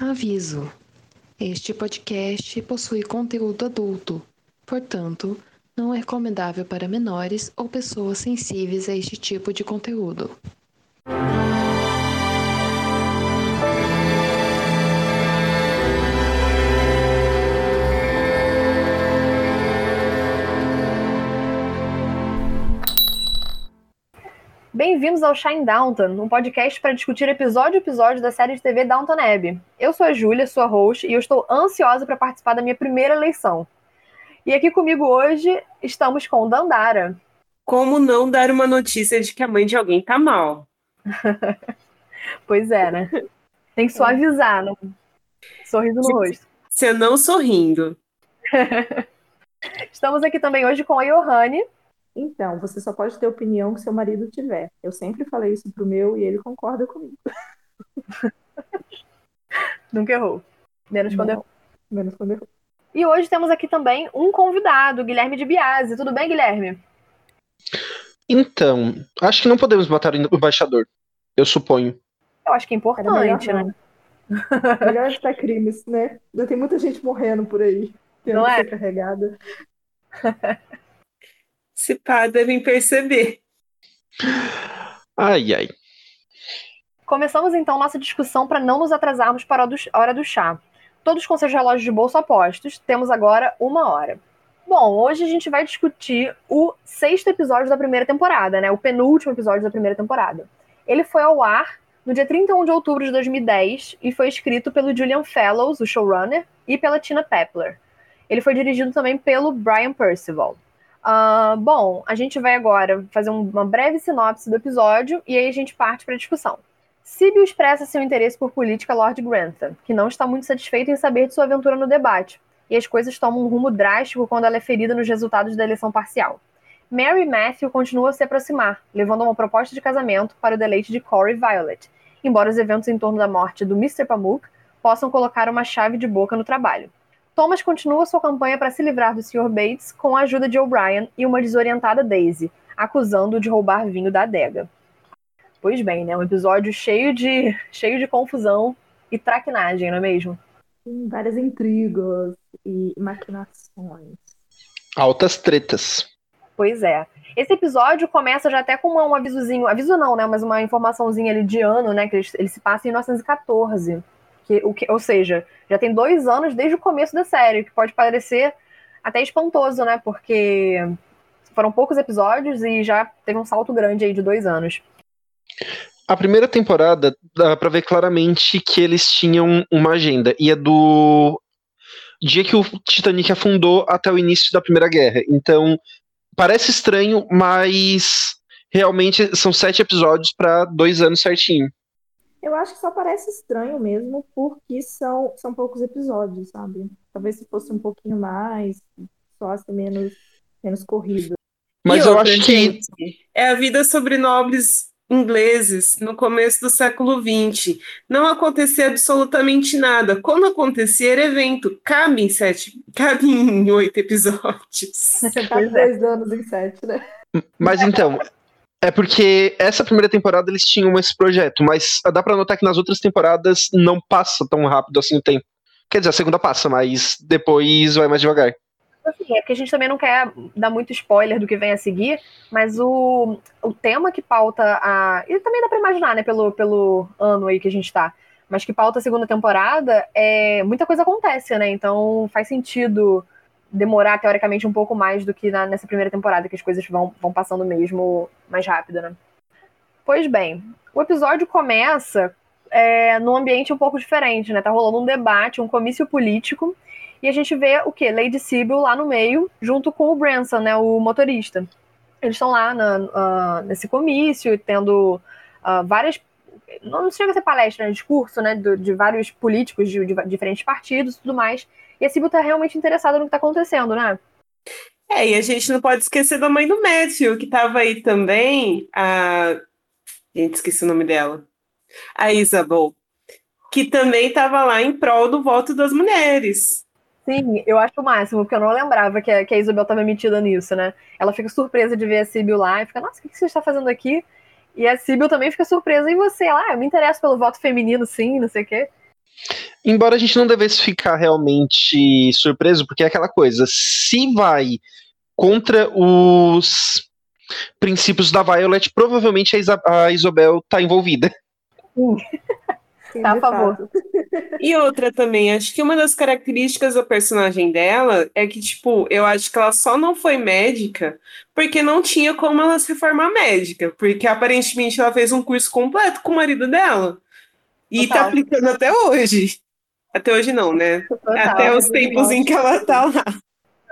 Aviso: este podcast possui conteúdo adulto, portanto, não é recomendável para menores ou pessoas sensíveis a este tipo de conteúdo. Bem-vindos ao Shine Downton, um podcast para discutir episódio a episódio da série de TV Downton Abbey. Eu sou a Júlia, sua host, e eu estou ansiosa para participar da minha primeira eleição. E aqui comigo hoje estamos com Dandara. Como não dar uma notícia de que a mãe de alguém tá mal? pois é, né? Tem que suavizar, né? Sorriso no rosto. Você não sorrindo. Estamos aqui também hoje com a Johanne. Então, você só pode ter opinião que seu marido tiver. Eu sempre falei isso pro meu e ele concorda comigo. Nunca errou. Menos quando Não. errou. Menos quando errou. E hoje temos aqui também um convidado, Guilherme de Biase. Tudo bem, Guilherme? Então, acho que não podemos matar o embaixador. Eu suponho. Eu acho que é melhor importante, não. né? Melhor evitar crimes, né? Já tem muita gente morrendo por aí. Tendo Não é? ser carregada. Se pá, devem perceber. Ai, ai. Começamos então nossa discussão para não nos atrasarmos para a hora do chá. Todos com seus relógios de bolso apostos, temos agora uma hora. Bom, hoje a gente vai discutir o sexto episódio da primeira temporada, né? O penúltimo episódio da primeira temporada. Ele foi ao ar no dia 31 de outubro de 2010 e foi escrito pelo Julian Fellows, o showrunner, e pela Tina Pepler. Ele foi dirigido também pelo Brian Percival. Ah, bom, a gente vai agora fazer um- uma breve sinopse do episódio e aí a gente parte para a discussão. Sibyl expressa seu interesse por política Lord Grantham, que não está muito satisfeito em saber de sua aventura no debate, e as coisas tomam um rumo drástico quando ela é ferida nos resultados da eleição parcial. Mary Matthew continuam a se aproximar, levando uma proposta de casamento para o deleite de Corey Violet, embora os eventos em torno da morte do Mr. Pamuk possam colocar uma chave de boca no trabalho. Thomas continua sua campanha para se livrar do Sr. Bates com a ajuda de O'Brien e uma desorientada Daisy, acusando-o de roubar vinho da adega. Pois bem, né? Um episódio cheio de, cheio de confusão e traquinagem, não é mesmo? Tem várias intrigas e maquinações. Altas tretas. Pois é. Esse episódio começa já até com uma- um avisozinho, aviso não, né? Mas uma informaçãozinha ali de ano, né? Que ele, ele se passa em 1914. Que, o que, ou seja, já tem dois anos desde o começo da série, que pode parecer até espantoso, né? Porque foram poucos episódios e já teve um salto grande aí de dois anos. A primeira temporada dá pra ver claramente que eles tinham uma agenda. E é do dia que o Titanic afundou até o início da Primeira Guerra. Então, parece estranho, mas realmente são sete episódios pra dois anos certinho. Eu acho que só parece estranho mesmo, porque são, são poucos episódios, sabe? Talvez se fosse um pouquinho mais, soasse menos, menos corrido. Mas E eu outra, acho que é a vida sobre nobres ingleses no começo do século XX. Não acontecia absolutamente nada. Quando acontecia era evento. Cabe em sete, cabe em oito episódios. É. dois anos em sete, né? Mas então, é porque essa primeira temporada eles tinham esse projeto, mas dá pra notar que nas outras temporadas não passa tão rápido assim o tempo. Quer dizer, a segunda passa, mas depois vai mais devagar. Assim, é porque a gente também não quer dar muito spoiler do que vem a seguir, mas o, o tema que pauta a. E também dá pra imaginar, né, pelo, pelo ano aí que a gente tá. Mas que pauta a segunda temporada, é muita coisa acontece, né? Então faz sentido demorar, teoricamente, um pouco mais do que na- nessa primeira temporada, que as coisas vão, vão passando mesmo mais rápido, né? Pois bem, o episódio começa é, num ambiente um pouco diferente, né? Tá rolando um debate, um comício político. E a gente vê o quê? Lady Sibyl lá no meio, junto com o Branson, né, o motorista. Eles estão lá na- ah, nesse comício, tendo ah, várias. Não chega a ser palestra, né? Discurso, né? do- de vários políticos de, de diferentes partidos e tudo mais. E a Sibyl tá realmente interessada no que tá acontecendo, né? É, e a gente não pode esquecer da mãe do Matthew, que estava aí também, a... Gente, esqueci o nome dela. A Isabel, que também estava lá em prol do voto das mulheres. Sim, eu acho o máximo, porque eu não lembrava que a, que a Isabel estava metida nisso, né? Ela fica surpresa de ver a Sibyl lá e fica, nossa, o que que você está fazendo aqui? E a Sibyl também fica surpresa em você. Ela, ah, eu me interesso pelo voto feminino, sim, não sei o quê. Embora a gente não devesse ficar realmente surpreso, porque é aquela coisa, se vai contra os princípios da Violet, provavelmente a, Isa a Isabel tá envolvida. Sim, tá a favor. E outra também, acho que uma das características da personagem dela é que, tipo, eu acho que ela só não foi médica porque não tinha como ela se formar médica, porque aparentemente ela fez um curso completo com o marido dela. E tá Total. tá aplicando até hoje. Até hoje não, né? Total, até os tempos em que ela tá lá.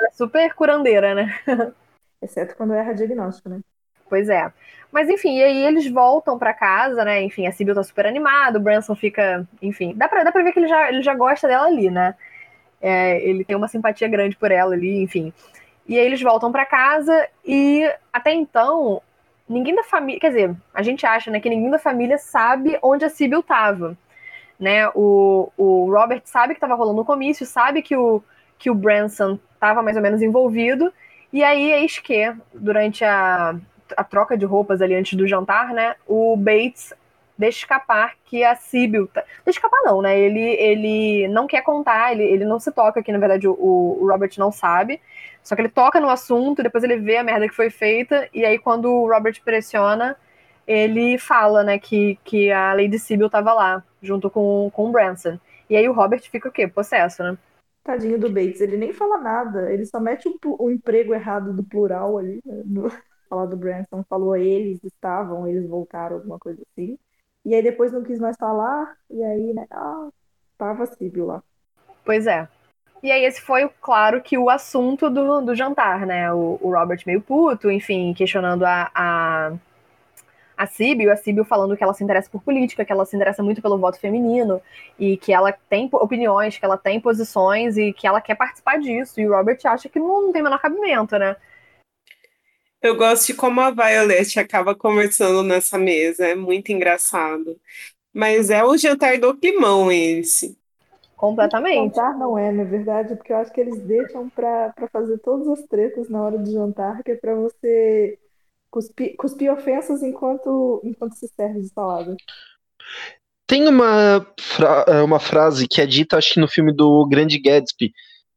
É super curandeira, né? Exceto quando erra diagnóstico, né? Pois é. Mas enfim, e aí eles voltam para casa, né? Enfim, a Sibyl tá super animada, o Branson fica. Enfim, dá pra, dá pra ver que ele já, ele já gosta dela ali, né? É, ele tem uma simpatia grande por ela ali, enfim. E aí eles voltam para casa e até então, ninguém da família. Quer dizer, a gente acha né, que ninguém da família sabe onde a Sibyl tava. Né? O, o Robert sabe que tava rolando o comício, sabe que o, que o Branson tava mais ou menos envolvido. E aí, eis que, durante a, a troca de roupas ali antes do jantar, né? O Bates deixa escapar que a Sibyl. Tá... Deixa escapar, não, né? Ele, ele não quer contar, ele, ele não se toca, que na verdade o, o Robert não sabe. Só que ele toca no assunto, depois ele vê a merda que foi feita, e aí quando o Robert pressiona, ele fala, né, que, que a Lady Sibyl tava lá, junto com, com o Branson. E aí o Robert fica o quê? Possesso, né? Tadinho do Bates, ele nem fala nada, ele só mete o, o emprego errado do plural ali, né, no falar do Branson, falou eles estavam, eles voltaram, alguma coisa assim. E aí depois não quis mais falar, e aí, né, ah, tava Síbil lá. Pois é. E aí esse foi, claro, que o assunto do, do jantar, né? O, o Robert meio puto, enfim, questionando a, a, a Sibyl, a Sibyl falando que ela se interessa por política, que ela se interessa muito pelo voto feminino, e que ela tem opiniões, que ela tem posições, e que ela quer participar disso. E o Robert acha que não, não tem menor cabimento, né? Eu gosto de como a Violet acaba conversando nessa mesa, é muito engraçado. Mas é o jantar do climão esse. Completamente. Jantar não é, na verdade, porque eu acho que eles deixam para fazer todas as tretas na hora do jantar, que é para você cuspir, ofensas enquanto, enquanto se serve de salada. Tem uma, fra uma frase que é dita, acho que no filme do Grande Gatsby,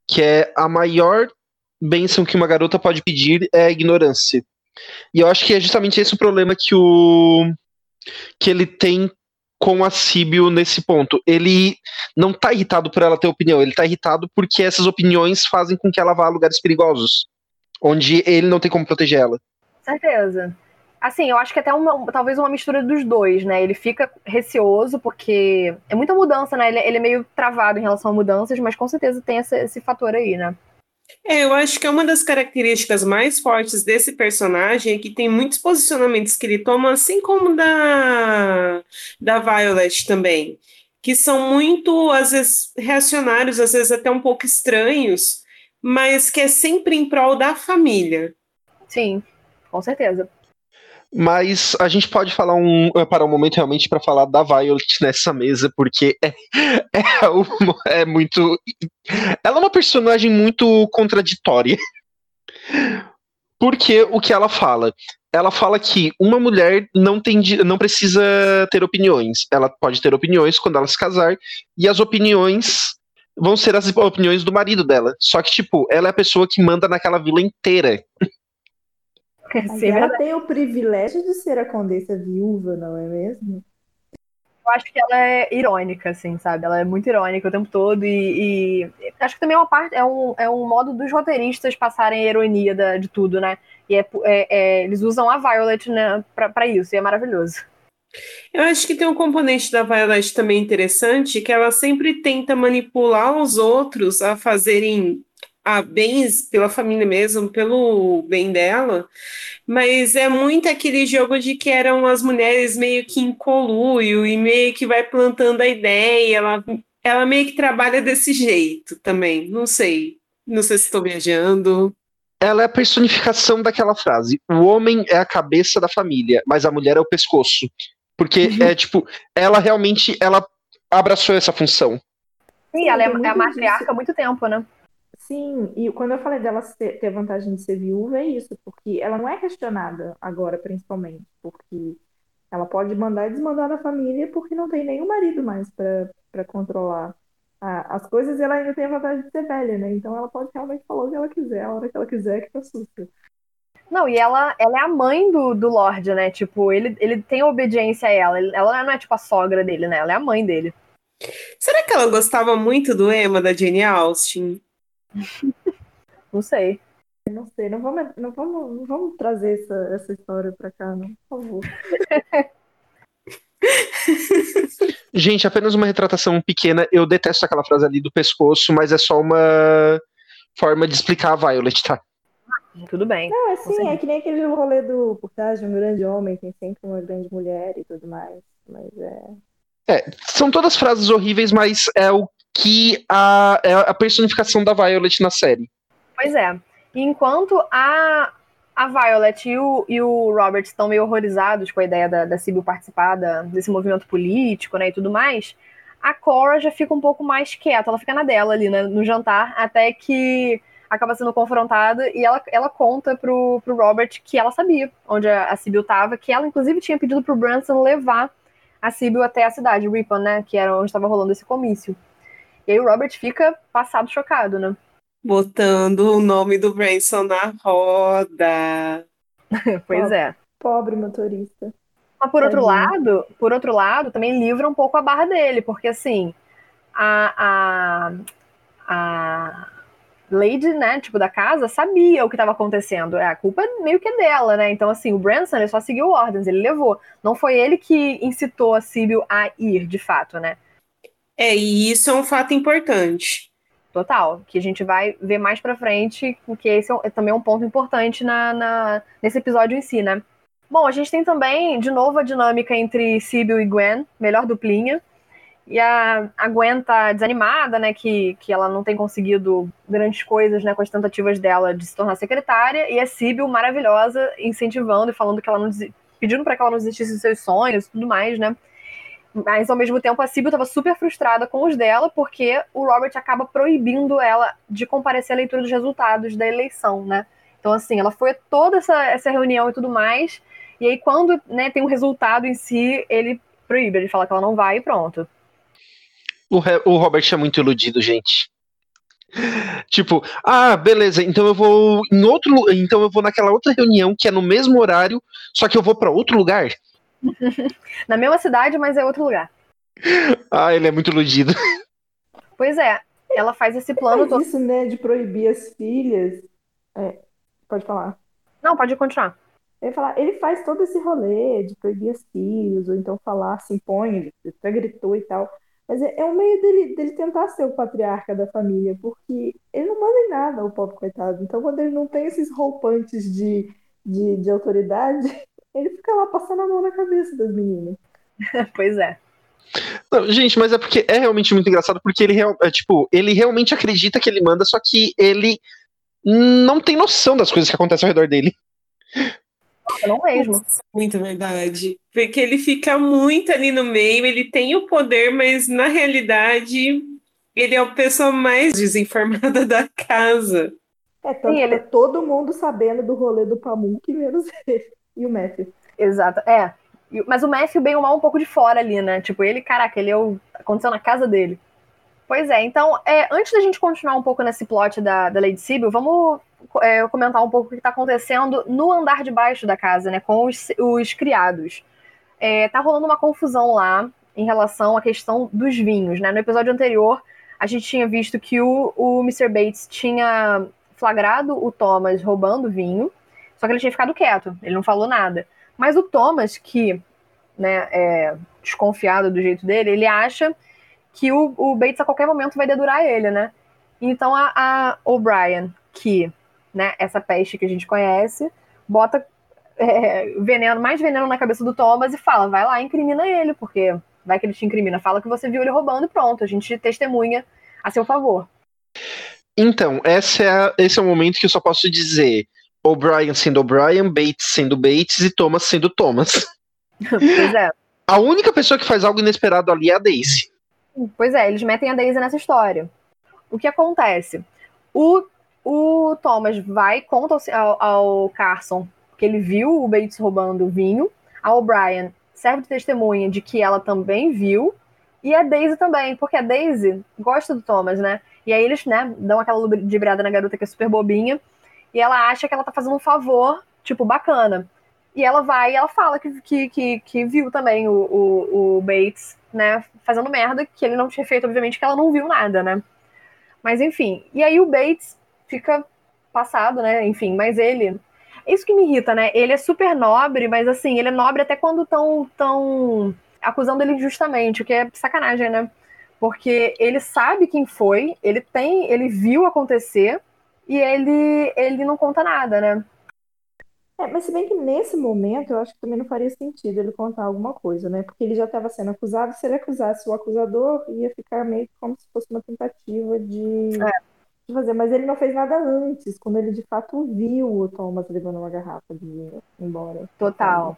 que é a maior bênção que uma garota pode pedir é a ignorância. E eu acho que é justamente esse o problema que o que ele tem com a Síbio nesse ponto. Ele não tá irritado por ela ter opinião, ele tá irritado porque essas opiniões fazem com que ela vá a lugares perigosos, onde ele não tem como proteger ela. Certeza. Assim, eu acho que até uma, talvez uma mistura dos dois, né? Ele fica receoso porque é muita mudança, né? Ele, ele é meio travado em relação a mudanças, mas com certeza tem esse, esse fator aí, né? É, eu acho que é uma das características mais fortes desse personagem é que tem muitos posicionamentos que ele toma, assim como da, da Violet também, que são muito, às vezes, reacionários, às vezes até um pouco estranhos, mas que é sempre em prol da família. Sim, com certeza. Mas a gente pode falar um eh, para um momento realmente para falar da Violet nessa mesa, porque é, é, uma, é, muito. Ela é uma personagem muito contraditória. Porque o que ela fala? Ela fala que uma mulher não, tem, não precisa ter opiniões. Ela pode ter opiniões quando ela se casar, e as opiniões vão ser as opiniões do marido dela. Só que, tipo, ela é a pessoa que manda naquela vila inteira. Mas ela tem o privilégio de ser a condessa viúva, não é mesmo? Eu acho que ela é irônica, assim, sabe? Ela é muito irônica o tempo todo e, e acho que também é uma parte, é um, é um modo dos roteiristas passarem a ironia da, de tudo, né? E é, é, é, eles usam a Violet né, para isso, e é maravilhoso. Eu acho que tem um componente da Violet também interessante, que ela sempre tenta manipular os outros a fazerem a bens pela família mesmo, pelo bem dela, mas é muito aquele jogo de que eram as mulheres meio que em coluio e meio que vai plantando a ideia, ela, ela meio que trabalha desse jeito também, não sei, não sei se estou viajando. Ela é a personificação daquela frase: o homem é a cabeça da família, mas a mulher é o pescoço. Porque uhum. é tipo, ela realmente ela abraçou essa função. Sim, ela é, é a matriarca há muito tempo, né? Sim, e quando eu falei dela ter, ter vantagem de ser viúva, é isso, porque ela não é questionada agora, principalmente, porque ela pode mandar e desmandar na família porque não tem nenhum marido mais para controlar. a- as coisas e ela ainda tem a vantagem de ser velha, né? Então ela pode realmente falar o que ela quiser, a hora que ela quiser, que tá susto. Não, e ela, ela é a mãe do, do Lorde, né? Tipo, ele, ele tem obediência a ela. Ela não é tipo a sogra dele, né? Ela é a mãe dele. Será que ela gostava muito do Emma da Jane Austen? Não sei. Não sei, não vamos, não vamos, não vamos trazer essa, essa história pra cá, não, por favor. Gente, apenas uma retratação pequena. Eu detesto aquela frase ali do pescoço, mas é só uma forma de explicar a Violet, tá? Tudo bem. Não, é Com sim, certeza. é que nem aquele rolê do por trás de um grande homem, tem sempre uma grande mulher e tudo mais. Mas é. É, são todas frases horríveis, mas é o que a, é a personificação da Violet na série. Pois é. Enquanto a, a Violet e o, e o Robert estão meio horrorizados com a ideia da, da Sybil participar da- desse movimento político, né, e tudo mais, a Cora já fica um pouco mais quieta, ela fica na dela ali, né, no jantar, até que acaba sendo confrontada e ela, ela conta pro, pro Robert que ela sabia onde a, a Sybil tava, que ela inclusive tinha pedido pro Branson levar a Sybil até a cidade, Ripon, né, que era onde estava rolando esse comício. E aí o Robert fica passado chocado, né? Botando o nome do Branson na roda. Pois é. Pobre motorista. Mas por outro lado, por outro lado, também livra um pouco a barra dele, porque assim, a, a, a Lady, né, tipo, da casa, sabia o que estava acontecendo. É, a culpa meio que é dela, né? Então, assim, o Branson ele só seguiu ordens, ele levou. Não foi ele que incitou a Sibyl a ir, de fato, né? É, e isso é um fato importante. Total, que a gente vai ver mais pra frente, porque esse é, é também um ponto importante na, na- nesse episódio em si, né? Bom, a gente tem também, de novo, a dinâmica entre Sibyl e Gwen, melhor duplinha. E a, a Gwen tá desanimada, né, que, que ela não tem conseguido grandes coisas, né, com as tentativas dela de se tornar secretária, e a Sibyl maravilhosa, incentivando e falando que ela não pedindo pra que ela não desistisse dos seus sonhos tudo mais, né? Mas ao mesmo tempo a Sibyl estava super frustrada com os dela, porque o Robert acaba proibindo ela de comparecer à leitura dos resultados da eleição, né? Então, assim, ela foi a toda essa, essa reunião e tudo mais, e aí quando né, tem um resultado em si, ele proíbe, ele fala que ela não vai e pronto. O, o Robert é muito iludido, gente. Tipo, ah, beleza, então eu vou em outro, então eu vou naquela outra reunião que é no mesmo horário, só que eu vou pra outro lugar. Na mesma cidade, mas é outro lugar. Ah, ele é muito iludido. Pois é, ela faz esse plano todo. isso, né, de proibir as filhas. é, pode falar. Não, pode continuar. Eu ia falar, ele faz todo esse rolê de proibir as filhas, ou então falar, se impõe, ele até gritou e tal. Mas é, é um meio dele, dele tentar ser o patriarca da família, porque ele não manda em nada, o pobre coitado. Então, quando ele não tem esses roupantes de, de, de autoridade, ele fica lá passando a mão na cabeça das meninas. pois é. Não, gente, mas é porque é realmente muito engraçado, porque ele, é, tipo, ele realmente acredita que ele manda, só que ele não tem noção das coisas que acontecem ao redor dele. Eu não mesmo. Muito verdade. Porque ele fica muito ali no meio, ele tem o poder, mas na realidade ele é a pessoa mais desinformada da casa. É, tanto Sim, ele- tá todo mundo sabendo do rolê do Pamuk, menos ele. E o Matthew. Exato. É. Mas o Matthew bem ou mal um pouco de fora ali, né? Tipo, ele, caraca, ele é o. aconteceu na casa dele. Pois é, então, é, antes da gente continuar um pouco nesse plot da, da Lady Sibyl, vamos é, comentar um pouco o que está acontecendo no andar de baixo da casa, né? Com os, os criados. É, tá rolando uma confusão lá em relação à questão dos vinhos, né? No episódio anterior, a gente tinha visto que o, o Mr. Bates tinha flagrado o Thomas roubando vinho, só que ele tinha ficado quieto, ele não falou nada. Mas o Thomas, que né, é desconfiado do jeito dele, ele acha que o, o Bates a qualquer momento vai dedurar ele, né? Então a, a O'Brien, que, né, essa peste que a gente conhece, bota é, veneno, mais veneno na cabeça do Thomas e fala, vai lá, incrimina ele, porque vai que ele te incrimina, fala que você viu ele roubando e pronto, a gente testemunha a seu favor. Então, essa é esse é o momento que eu só posso dizer O'Brien sendo O'Brien, Bates sendo Bates e Thomas sendo Thomas. pois é. A única pessoa que faz algo inesperado ali é a Daisy. Pois é, eles metem a Daisy nessa história. O que acontece? O, o Thomas vai, conta ao, ao Carson que ele viu o Bates roubando vinho. A O'Brien serve de testemunha de que ela também viu. E a Daisy também, porque a Daisy gosta do Thomas, né? E aí eles, né, dão aquela ludibriada na garota que é super bobinha. E ela acha que ela tá fazendo um favor, tipo, bacana. E ela vai e ela fala que, que, que, que viu também o, o, o, Bates, né, fazendo merda, que ele não tinha feito, obviamente, que ela não viu nada, né? Mas enfim. E aí o Bates fica passado, né? Enfim, mas ele. Isso que me irrita, né? Ele é super nobre, mas assim, ele é nobre até quando tão, tão acusando ele injustamente, o que é sacanagem, né? Porque ele sabe quem foi, ele tem, ele viu acontecer e ele, ele não conta nada, né? É, mas se bem que nesse momento eu acho que também não faria sentido ele contar alguma coisa, né? Porque ele já estava sendo acusado, se ele acusasse o acusador, ia ficar meio como se fosse uma tentativa de, é. de fazer. Mas ele não fez nada antes, quando ele de fato viu o Thomas levando uma garrafa de vinho embora. Total.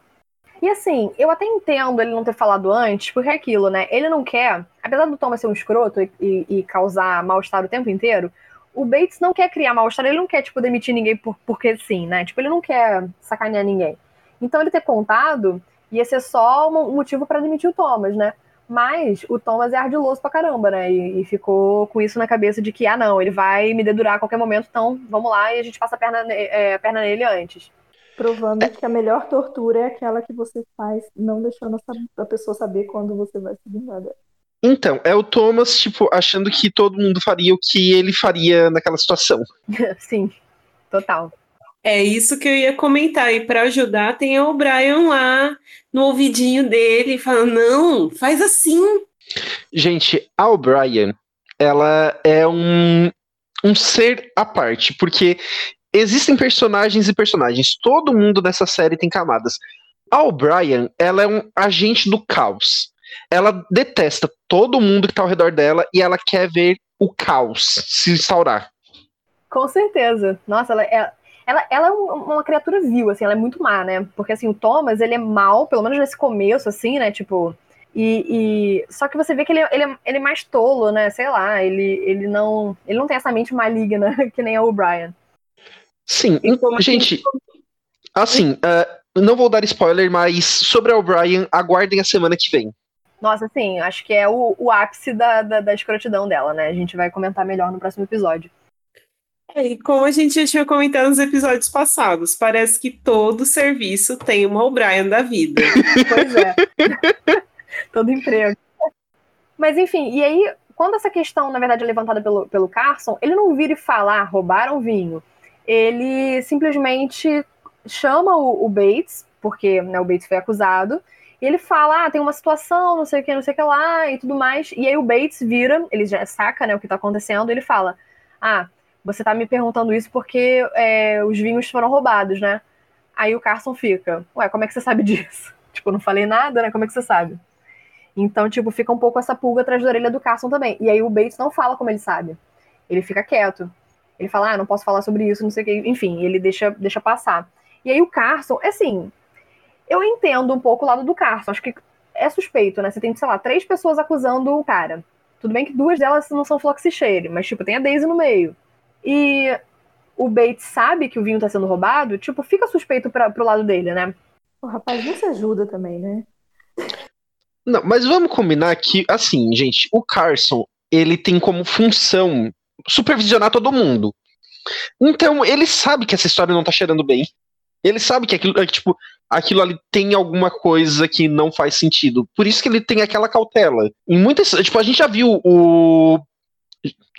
E assim, eu até entendo ele não ter falado antes, porque é aquilo, né? Ele não quer, apesar do Thomas ser um escroto e, e, e causar mal-estar o tempo inteiro, o Bates não quer criar mal-estar, ele não quer, tipo, demitir ninguém por, porque sim, né? Tipo, ele não quer sacanear ninguém. Então ele ter contado ia ser só um motivo para demitir o Thomas, né? Mas o Thomas é ardiloso pra caramba, né? E, e, ficou com isso na cabeça de que, ah, não, ele vai me dedurar a qualquer momento, então vamos lá e a gente passa a perna, é, a perna nele antes. Provando que a melhor tortura é aquela que você faz, não deixando a pessoa saber quando você vai se vingar dela. Então, é o Thomas, tipo, achando que todo mundo faria o que ele faria naquela situação. Sim, total. É isso que eu ia comentar. E para ajudar, tem o Brian lá no ouvidinho dele, falando: não, faz assim. Gente, a O'Brien, ela é um, um ser à parte, porque existem personagens e personagens. Todo mundo dessa série tem camadas. A O'Brien, ela é um agente do caos ela detesta todo mundo que tá ao redor dela e ela quer ver o caos se instaurar. Com certeza. Nossa, ela é, ela, ela é uma criatura vil, assim, ela é muito má, né? Porque, assim, o Thomas, ele é mal, pelo menos nesse começo, assim, né? Tipo, e, e, só que você vê que ele, ele, é, ele é mais tolo, né? Sei lá, ele, ele não ele não tem essa mente maligna que nem a O'Brien. Sim, então, gente, assim, uh, não vou dar spoiler, mas sobre a O'Brien, aguardem a semana que vem. Nossa, sim, acho que é o, o ápice da, da, da escrotidão dela, né? A gente vai comentar melhor no próximo episódio. É, e como a gente já tinha comentado nos episódios passados, parece que todo serviço tem uma O'Brien da vida. pois é. todo emprego. Mas enfim, e aí, quando essa questão, na verdade, é levantada pelo, pelo Carson, ele não vira e fala, ah, roubaram vinho. Ele simplesmente chama o, o Bates, porque né, o Bates foi acusado, e ele fala, ah, tem uma situação, não sei o que, não sei o que lá, e tudo mais. E aí o Bates vira, ele já saca, né, o que tá acontecendo, ele fala, ah, você tá me perguntando isso porque é, os vinhos foram roubados, né? Aí o Carson fica, ué, como é que você sabe disso? Tipo, eu não falei nada, né? Como é que você sabe? Então, tipo, fica um pouco essa pulga atrás da orelha do Carson também. E aí o Bates não fala como ele sabe. Ele fica quieto. Ele fala, ah, não posso falar sobre isso, não sei o que. Enfim, ele deixa, deixa passar. E aí o Carson, é assim, eu entendo um pouco o lado do Carson. Acho que é suspeito, né? Você tem, sei lá, três pessoas acusando o cara. Tudo bem que duas delas não são Floxicheire, mas, tipo, tem a Daisy no meio. E o Bates sabe que o vinho tá sendo roubado, tipo, fica suspeito pra, pro lado dele, né? O rapaz não se ajuda também, né? Não, mas vamos combinar que, assim, gente, o Carson, ele tem como função supervisionar todo mundo. Então, ele sabe que essa história não tá cheirando bem. Ele sabe que aquilo, é, tipo, aquilo ali tem alguma coisa que não faz sentido. Por isso que ele tem aquela cautela. Em muitas. Tipo, a gente já viu o.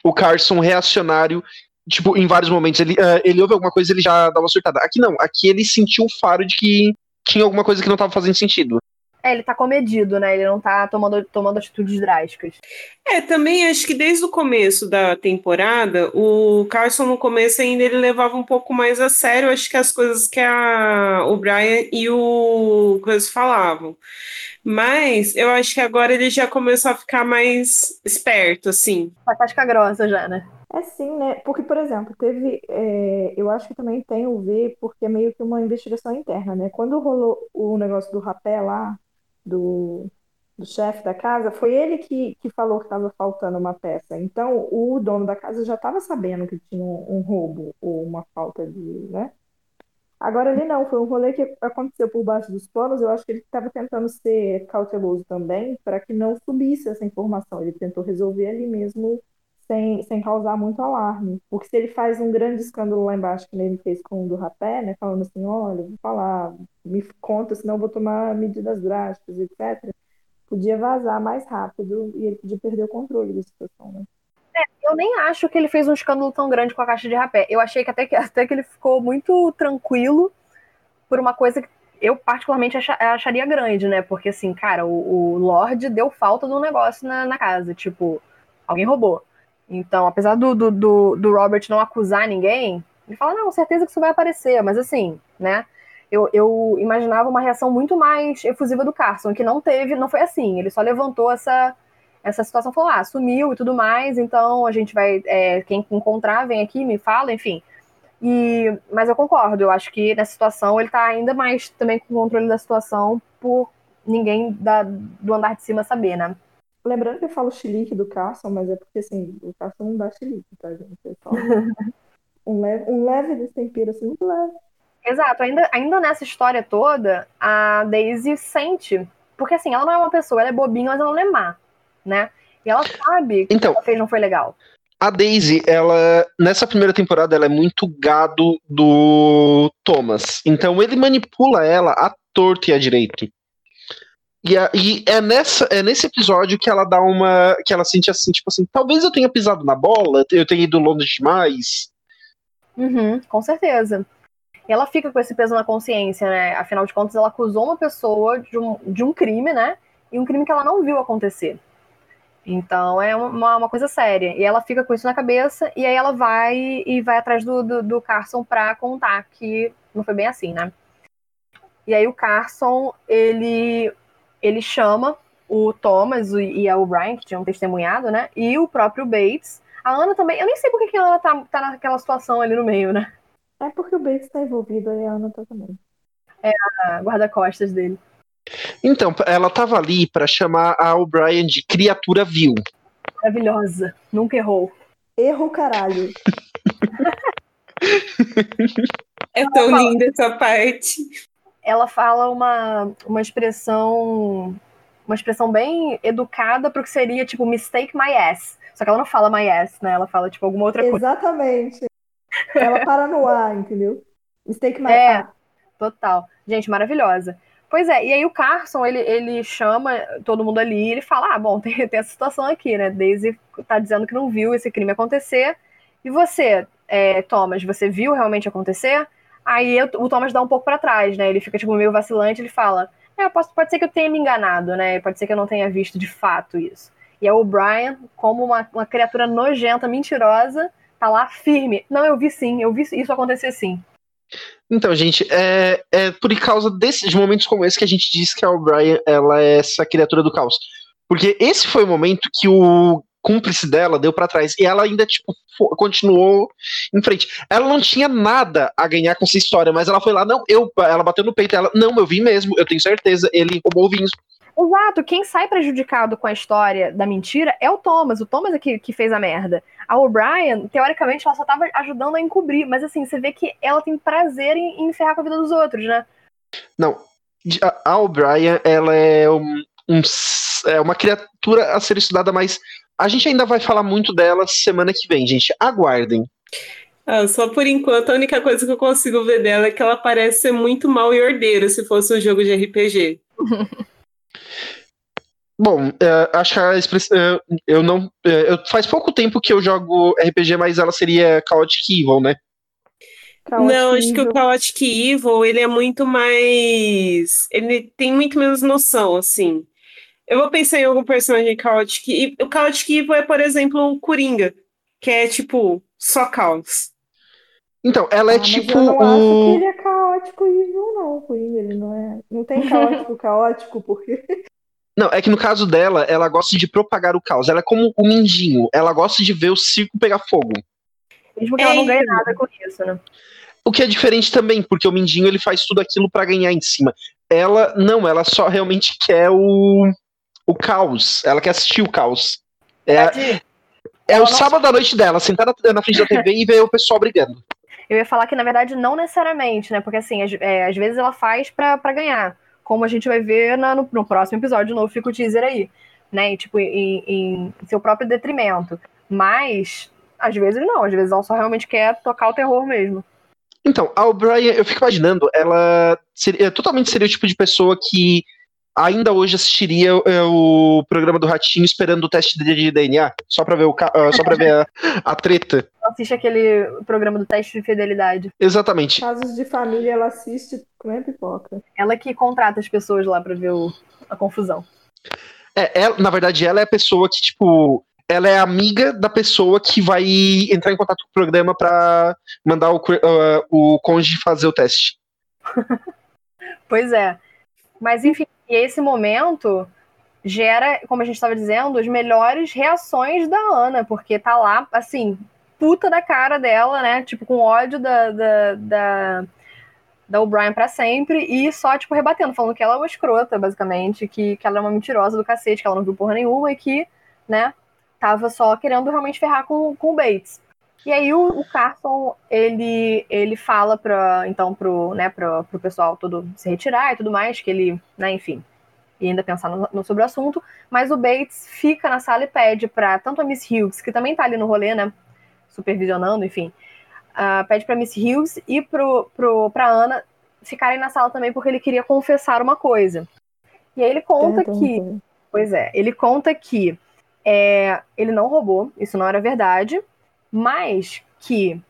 O Carson reacionário. Tipo, em vários momentos. Ele, uh, ele ouve alguma coisa ele já dá uma surtada. Aqui não. Aqui ele sentiu o faro de que tinha alguma coisa que não estava fazendo sentido. É, ele tá comedido, né? Ele não tá tomando, tomando atitudes drásticas. É, também acho que desde o começo da temporada, o Carson no começo ainda ele levava um pouco mais a sério, acho que as coisas que a, o Brian e o Gus falavam. Mas eu acho que agora ele já começou a ficar mais esperto, assim. Tá casca grossa já, né? É sim, né? Porque, por exemplo, teve. É, eu acho que também tem o ver, porque é meio que uma investigação interna, né? Quando rolou o negócio do rapé lá, do, do chefe da casa, foi ele que, que falou que estava faltando uma peça. Então, o dono da casa já estava sabendo que tinha um, roubo ou uma falta de, né? Agora ali não, foi um rolê que aconteceu por baixo dos panos. Eu acho que ele estava tentando ser cauteloso também para que não subisse essa informação. Ele tentou resolver ali mesmo sem, sem causar muito alarme. Porque se ele faz um grande escândalo lá embaixo, que ele fez com o do rapé, né? Falando assim, olha, vou falar, me conta, senão eu vou tomar medidas drásticas, etc. Podia vazar mais rápido e ele podia perder o controle da situação, né? É, eu nem acho que ele fez um escândalo tão grande com a caixa de rapé. Eu achei que até que, até que ele ficou muito tranquilo por uma coisa que eu particularmente acharia grande, né? Porque assim, cara, o, o Lorde deu falta de um negócio na, na casa. Tipo, alguém roubou. Então, apesar do, do, do, do, Robert não acusar ninguém, ele fala, não, certeza que isso vai aparecer, mas assim, né? Eu, eu imaginava uma reação muito mais efusiva do Carson, que não teve, não foi assim. Ele só levantou essa, essa situação, falou, ah, sumiu e tudo mais, então a gente vai, é, quem encontrar, vem aqui, me fala, enfim. E, mas eu concordo, eu acho que nessa situação ele tá ainda mais também com o controle da situação por ninguém da, do andar de cima saber, né? Lembrando que eu falo chilique do Carson, mas é porque, assim, o Carson não dá chilique, tá, gente? É só um leve, um leve destempero, assim, muito leve. Exato. Ainda, ainda nessa história toda, a Daisy sente. Porque, assim, ela não é uma pessoa, ela é bobinha, mas ela não é má, né? E ela sabe que então, o que ela fez não foi legal. A Daisy, ela, nessa primeira temporada, ela é muito gado do Thomas. Então, ele manipula ela a torto e a direito. E, a, e, é, nessa, é nesse episódio que ela dá uma. que ela sente assim, tipo assim, talvez eu tenha pisado na bola, eu tenha ido longe demais. Uhum, com certeza. E ela fica com esse peso na consciência, né? Afinal de contas, ela acusou uma pessoa de um, de um crime, né? E um crime que ela não viu acontecer. Então é uma, uma coisa séria. E ela fica com isso na cabeça, e aí ela vai e vai atrás do, do, do Carson pra contar que não foi bem assim, né? E aí o Carson, ele ele chama o Thomas e a O'Brien, que tinham testemunhado, né? E o próprio Bates. A Ana também. Eu nem sei por que a Ana tá, tá naquela situação ali no meio, né? É porque o Bates tá envolvido e a Ana tá também. É a guarda-costas dele. Então, ela tava ali para chamar a O'Brien de criatura vil. Maravilhosa. Nunca errou. Erro caralho. é tão linda essa parte ela fala uma, uma expressão uma expressão bem educada para o que seria tipo mistake my ass. Só que ela não fala my ass, né? Ela fala tipo alguma outra coisa. Exatamente. Ela para no ar, entendeu? Mistake my é, ass. Total. Gente, maravilhosa. Pois é, e aí o Carson, ele, ele chama todo mundo ali e ele fala: Ah, bom, tem, tem essa situação aqui, né? Daisy tá dizendo que não viu esse crime acontecer. E você, é, Thomas, você viu realmente acontecer? Aí o Thomas dá um pouco para trás, né? Ele fica tipo meio vacilante, ele fala: "É, posso, pode ser que eu tenha me enganado, né? Pode ser que eu não tenha visto de fato isso". E aí o Brian, como uma, uma criatura nojenta, mentirosa, tá lá firme. Não, eu vi sim, eu vi isso acontecer sim. Então, gente, é, é por causa desses momentos como esse que a gente diz que a O'Brien ela é essa criatura do caos. Porque esse foi o momento que o cúmplice dela deu para trás. E ela ainda, tipo, continuou em frente. Ela não tinha nada a ganhar com essa história, mas ela foi lá, não, eu, ela bateu no peito, ela, não, eu vi mesmo, eu tenho certeza, ele roubou o vinho. Exato, quem sai prejudicado com a história da mentira é o Thomas. O Thomas é que, que fez a merda. A O'Brien, teoricamente, ela só tava ajudando a encobrir, mas assim, você vê que ela tem prazer em, em ferrar com a vida dos outros, né? Não, a O'Brien, ela é um, um, é uma criatura a ser estudada, mas a gente ainda vai falar muito dela semana que vem, gente. Aguardem. Ah, só por enquanto, a única coisa que eu consigo ver dela é que ela parece ser muito mal e ordeira se fosse um jogo de RPG. Bom, uh, acho que a expressão. Uh, eu não. Uh, faz pouco tempo que eu jogo RPG, mas ela seria Chaotic Evil, né? Chaotic não, acho que o Chaotic Evil ele é muito mais. Ele tem muito menos noção, assim. Eu vou pensar em algum personagem Chaotic E o Chaotic Evil é, por exemplo, o Coringa, que é tipo só caos. Então, ela é ah, tipo. eu não acho que ele é caótico e evil, não, Coringa. Ele não é. Não tem caótico caótico, porque. Não, é que no caso dela, ela gosta de propagar o caos. Ela é como o mindinho. Ela gosta de ver o circo pegar fogo. Mesmo que ela não ganhe nada com isso, né? O que é diferente também, porque o mindinho ele faz tudo aquilo para ganhar em cima. Ela não, ela só realmente quer o o caos. Ela quer assistir o caos. É, é o sábado à noite dela, sentada na frente da TV e ver o pessoal brigando. Eu ia falar que, na verdade, não necessariamente, né? Porque, assim, às, é, às vezes ela faz para ganhar. Como a gente vai ver na, no, no, próximo episódio, de novo, fica o teaser aí. Né? E, tipo, em, em seu próprio detrimento. Mas, às vezes não. Às vezes ela só realmente quer tocar o terror mesmo. Então, a O'Brien, eu fico imaginando, ela seria, totalmente seria o tipo de pessoa que ainda hoje assistiria é, o programa do Ratinho esperando o teste de DNA, só pra ver, o, uh, só pra ver a, a treta. Assiste aquele programa do teste de fidelidade. Exatamente. Casos de família, ela assiste é pipoca. Ela que contrata as pessoas lá pra ver o, a confusão. É, ela, na verdade, ela é a pessoa que, tipo, ela é amiga da pessoa que vai entrar em contato com o programa para mandar o, uh, o cônjuge fazer o teste. pois é. Mas, enfim, e esse momento gera, como a gente estava dizendo, as melhores reações da Ana, porque tá lá, assim, puta da cara dela, né? Tipo, com ódio da, da, da, da O'Brien pra sempre, e só, tipo, rebatendo, falando que ela é uma escrota, basicamente, que, que ela é uma mentirosa do cacete, que ela não viu porra nenhuma e que, né, tava só querendo realmente ferrar com, com o Bates. E aí o, o Carson, ele, ele fala para então pro, né, pro, pro pessoal todo se retirar e tudo mais, que ele, né, enfim, e ainda pensar no, no, sobre o assunto, mas o Bates fica na sala e pede para tanto a Miss Hughes, que também tá ali no rolê, né, supervisionando, enfim, uh, pede para Miss Hughes e pro, pro, pra Ana ficarem na sala também porque ele queria confessar uma coisa. E aí ele conta que, pois é, ele conta que é, ele não roubou, isso não era verdade, mas que,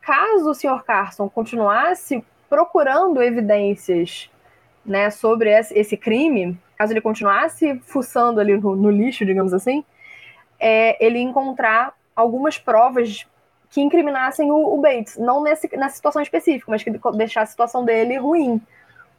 caso o Sr. Carson continuasse procurando evidências né, sobre esse crime, caso ele continuasse fuçando ali no, no lixo, digamos assim, é, ele encontrar algumas provas que incriminassem o, o, Bates, não nesse, nessa situação específica, mas que deixar a situação dele ruim.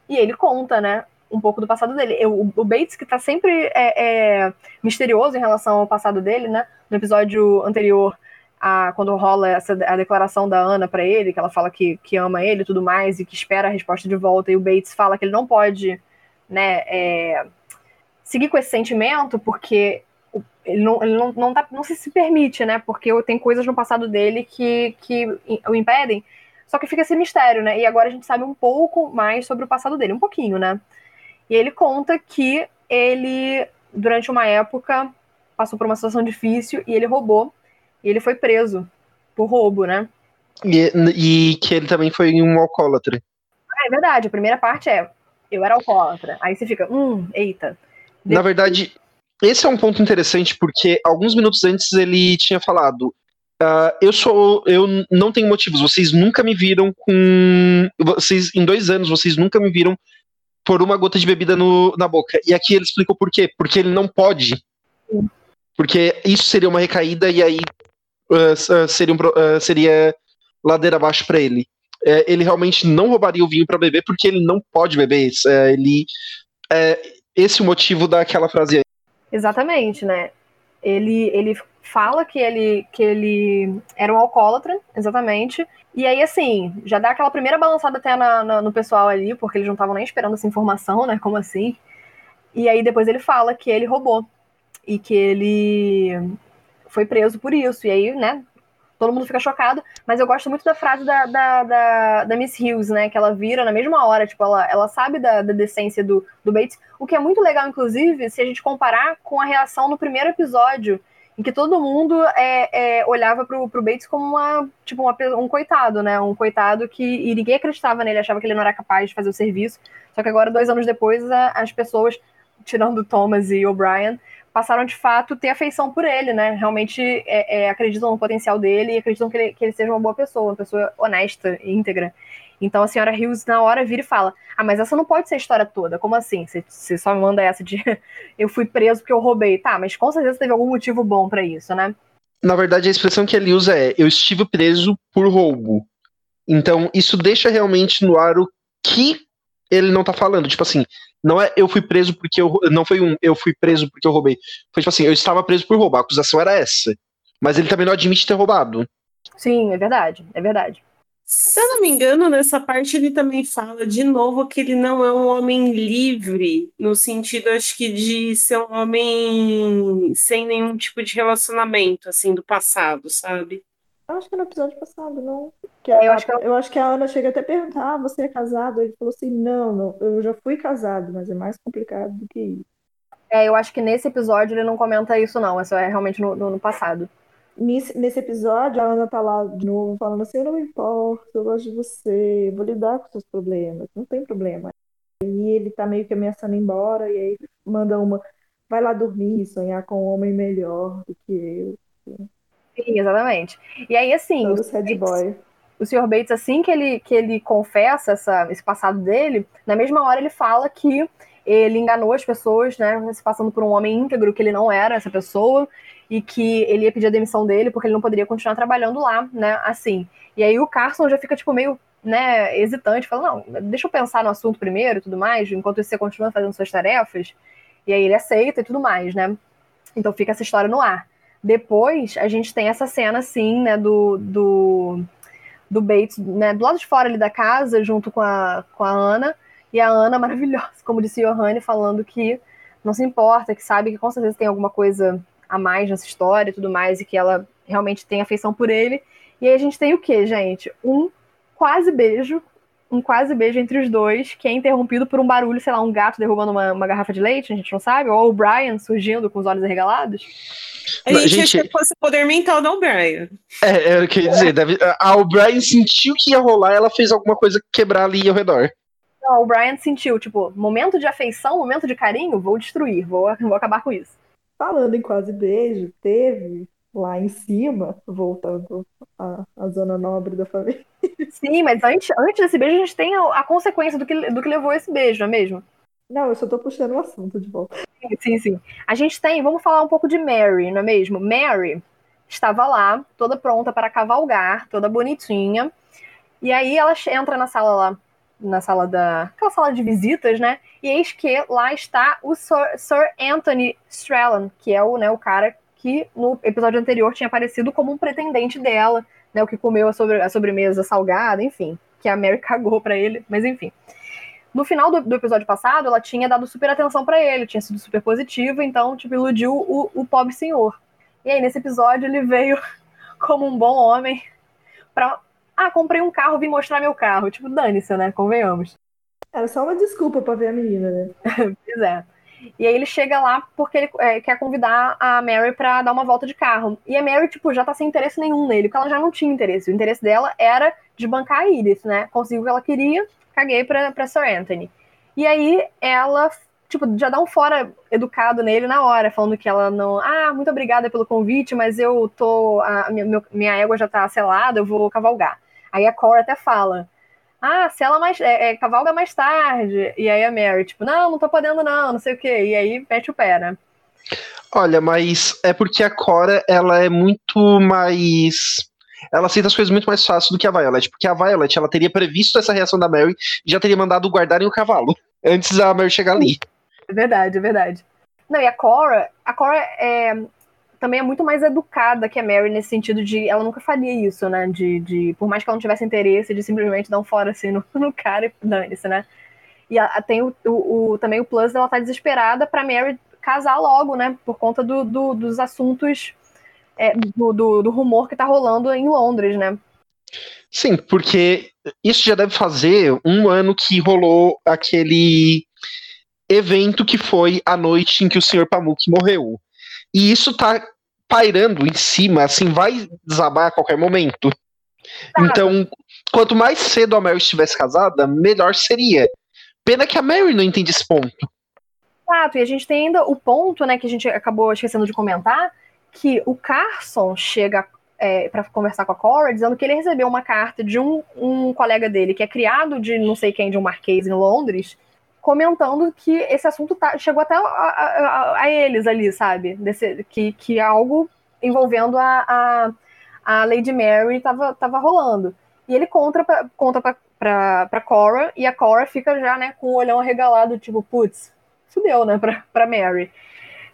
E ele conta, né, um pouco do passado dele. O, o Bates, que tá sempre é, é, misterioso em relação ao passado dele, né, no episódio anterior, a, quando rola essa, a declaração da Ana para ele, que ela fala que, que ama ele e tudo mais, e que espera a resposta de volta, e o Bates fala que ele não pode né, é, seguir com esse sentimento, porque ele não, ele não, não, tá, não se, se permite, né? Porque tem coisas no passado dele que, que o impedem. Só que fica esse mistério, né? E agora a gente sabe um pouco mais sobre o passado dele, um pouquinho, né? E ele conta que ele, durante uma época, passou por uma situação difícil e ele roubou e ele foi preso por roubo, né? E, e que ele também foi um alcoólatra. Ah, é verdade. A primeira parte é eu era alcoólatra. Aí você fica, hum, eita. Depois... Na verdade, esse é um ponto interessante porque alguns minutos antes ele tinha falado. Uh, eu sou. Eu não tenho motivos. Vocês nunca me viram com. Vocês, em dois anos, vocês nunca me viram por uma gota de bebida no, na boca. E aqui ele explicou por quê. Porque ele não pode. Porque isso seria uma recaída e aí uh, seria, um, uh, seria ladeira abaixo para ele. Ele realmente não roubaria o vinho para beber porque ele não pode beber. ele, esse é o motivo daquela frase. Exatamente, né? Ele, ele fala que ele, que ele era um alcoólatra, exatamente. E aí, assim, já dá aquela primeira balançada até na, na, no pessoal ali, porque eles não estavam nem esperando essa informação, né? Como assim? E aí depois ele fala que ele roubou. E que ele foi preso por isso. E aí, né, todo mundo fica chocado. Mas eu gosto muito da frase da, da, da, da Miss Hughes, né? Que ela vira na mesma hora, tipo, ela, ela sabe da, da decência do, do Bates. O que é muito legal, inclusive, se a gente comparar com a reação no primeiro episódio, em que todo mundo é, é, olhava pro, pro Bates como uma, tipo, uma, um coitado, né? Um coitado que. E ninguém acreditava nele, achava que ele não era capaz de fazer o serviço. Só que agora, dois anos depois, a, as pessoas, tirando Thomas e O'Brien, passaram de fato ter afeição por ele, né? Realmente é, é, acreditam no potencial dele e acreditam que ele, que ele seja uma boa pessoa, uma pessoa honesta e íntegra. Então a senhora Hughes, na hora, vira e fala: Ah, mas essa não pode ser a história toda. Como assim? Você, só me manda essa de eu fui preso porque eu roubei. Tá, mas com certeza teve algum motivo bom para isso, né? Na verdade, a expressão que ele usa é: Eu estive preso por roubo. Então, isso deixa realmente no ar o que ele não tá falando. Tipo assim, não é eu fui preso porque eu. Não foi um eu fui preso porque eu roubei. Foi tipo assim, eu estava preso por roubar. A acusação era essa. Mas ele também não admite ter roubado. Sim, é verdade. É verdade. Se eu não me engano, nessa parte ele também fala de novo que ele não é um homem livre, no sentido, acho que, de ser um homem sem nenhum tipo de relacionamento, assim, do passado, sabe? Eu acho que é no episódio passado, não. Que É, eu a- acho que ela- eu acho que a Ana chega até a perguntar: ah, você é casado? Ele falou assim: não, não, eu já fui casado, mas é mais complicado do que isso. É, eu acho que nesse episódio ele não comenta isso, não. Isso é realmente no, no, no passado. Nesse, nesse episódio, a Ana tá lá de novo falando assim: eu não me importo, eu gosto de você, vou lidar com seus problemas, não tem problema. E ele tá meio que ameaçando ir embora, e aí manda uma: vai lá dormir, sonhar com um homem melhor do que eu. Sim, exatamente. E aí, assim, Todo o sad boy. o Sr. Bates, assim que ele, que ele confessa essa, esse passado dele, na mesma hora ele fala que ele enganou as pessoas, né, se passando por um homem íntegro, que ele não era essa pessoa, e que ele ia pedir a demissão dele porque ele não poderia continuar trabalhando lá, né, assim. E aí o Carson já fica, tipo, meio, né, hesitante, fala, não, deixa eu pensar no assunto primeiro e tudo mais, enquanto você continua fazendo suas tarefas. E aí ele aceita e tudo mais, né. Então fica essa história no ar. Depois, a gente tem essa cena, assim, né, do, do, do Bates, né, do lado de fora ali da casa, junto com a, com a Ana, e a Ana maravilhosa, como disse Johanne, falando que não se importa, que sabe que com certeza tem alguma coisa a mais nessa história e tudo mais, e que ela realmente tem afeição por ele. E aí a gente tem o quê, gente? Um quase beijo, um quase beijo entre os dois, que é interrompido por um barulho, sei lá, um gato derrubando uma, uma garrafa de leite, a gente não sabe, ou o Brian surgindo com os olhos arregalados. A gente, gente- achou que fosse o poder mental da O'Brien. É, é o que eu ia dizer. Deve, a O'Brien sentiu que ia rolar, ela fez alguma coisa quebrar ali ao redor. Não, o Brian sentiu, tipo, momento de afeição, momento de carinho, vou destruir, vou, vou acabar com isso. Falando em quase beijo, teve lá em cima, voltando à, à zona nobre da família. Sim, mas antes, antes desse beijo a gente tem a, a consequência do que, do que levou esse beijo, não é mesmo? Não, eu só tô puxando o assunto de volta. Sim, sim. A gente tem, vamos falar um pouco de Mary, não é mesmo? Mary estava lá, toda pronta para cavalgar, toda bonitinha. E aí ela entra na sala lá, na sala da. aquela sala de visitas, né? E eis que lá está o Sir, Sir Anthony Strellan, que é o, né, o cara que no episódio anterior tinha aparecido como um pretendente dela, né? O que comeu a, sobre, a sobremesa salgada, enfim. Que a Mary cagou pra ele, mas enfim. No final do, do episódio passado, ela tinha dado super atenção pra ele, tinha sido super positiva, então, tipo, iludiu o, o pobre senhor. E aí, nesse episódio, ele veio como um bom homem pra. Ah, comprei um carro, vim mostrar meu carro. Tipo, dane-se, né? Convenhamos. Era só uma desculpa pra ver a menina, né? Pois é. E aí ele chega lá porque ele é, quer convidar a Mary pra dar uma volta de carro. E a Mary, tipo, já tá sem interesse nenhum nele, porque ela já não tinha interesse. O interesse dela era de bancar a Iris, né? Conseguiu o que ela queria, caguei pra, pra Sir Anthony. E aí ela, tipo, já dá um fora educado nele na hora, falando que ela não. Ah, muito obrigada pelo convite, mas eu tô. A minha, minha égua já tá selada, eu vou cavalgar. Aí a Cora até fala. Ah, se ela mais. É, é, cavalga mais tarde. E aí a Mary, tipo, não, não tô podendo, não, não sei o quê. E aí mete o pé, né? Olha, mas é porque a Cora, ela é muito mais. Ela aceita as coisas muito mais fácil do que a Violet, porque a Violet, ela teria previsto essa reação da Mary e já teria mandado guardarem o cavalo antes da Mary chegar ali. É verdade, é verdade. Não, e a Cora, a Cora é, também é muito mais educada que a Mary nesse sentido de ela nunca faria isso, né? De, de por mais que ela não tivesse interesse, de simplesmente dar um fora assim no, no cara e dane-se, né? E a, a- tem o, o, o- também o plus dela tá desesperada pra Mary casar logo, né? Por conta do, do- dos assuntos é, do, do, do rumor que tá rolando em Londres, né? Sim, porque isso já deve fazer um ano que rolou aquele evento que foi a noite em que o Sr. Pamuk morreu. E isso tá pairando em cima, assim, vai desabar a qualquer momento. Então, quanto mais cedo a Mary estivesse casada, melhor seria. Pena que a Mary não entende esse ponto. Exato, e a gente tem ainda o ponto, né, que a gente acabou esquecendo de comentar, que o Carson chega é, para conversar com a Cora, dizendo que ele recebeu uma carta de um, um colega dele, que é criado de não sei quem, de um marquês em Londres, comentando que esse assunto tá- chegou até a, a- a- eles ali, sabe? Desse- que, que algo envolvendo a, a, a Lady Mary tava, tava rolando. E ele conta pra, conta pra, pra, pra Cora, e a Cora fica já, né, com o olhão arregalado, tipo, putz, fudeu, né, pra, pra Mary.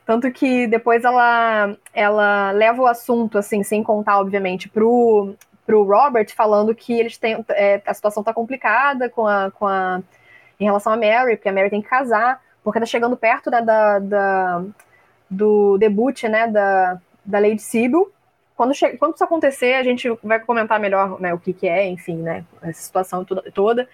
Tanto que depois ela, ela leva o assunto, assim, sem contar, obviamente, pro, pro Robert, falando que eles têm. é, a situação tá complicada com a, com a, em relação a Mary, porque a Mary tem que casar, porque tá chegando perto né, da, da, do debut, né, da, da Lady Sibyl. quando, quando isso acontecer, a gente vai comentar melhor né, o que, que é, enfim, né? Essa situação toda.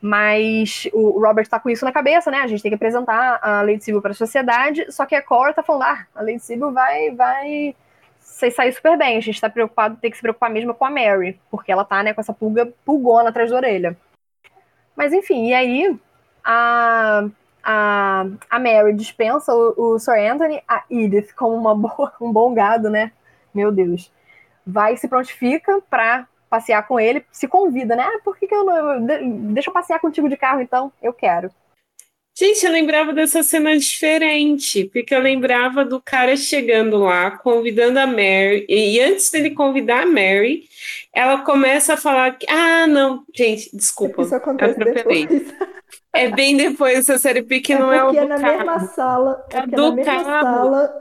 Mas o Robert tá com isso na cabeça, né? A gente tem que apresentar a Lady Sibyl para a sociedade, só que a Cora tá falando, ah, a Lady Sibyl vai, vai sair super bem. A gente tá preocupado, tem que se preocupar mesmo com a Mary, porque ela tá, né, com essa pulga pulgona atrás da orelha. Mas enfim, e aí a, a, a Mary dispensa o, o Sir Anthony, a Edith, como uma boa, um bom gado, né? Meu Deus. Vai se prontifica pra passear com ele, se convida, né? Ah, por que, que eu não. Deixa eu passear contigo de carro, então? Eu quero. Gente, eu lembrava dessa cena diferente, porque eu lembrava do cara chegando lá, convidando a Mary, e antes dele convidar a Mary, ela começa a falar que, ah, não, gente, desculpa, Isso acontece depois. É bem depois dessa série, porque é não é o do é na carro. mesma sala, é, é do na mesma carro. sala.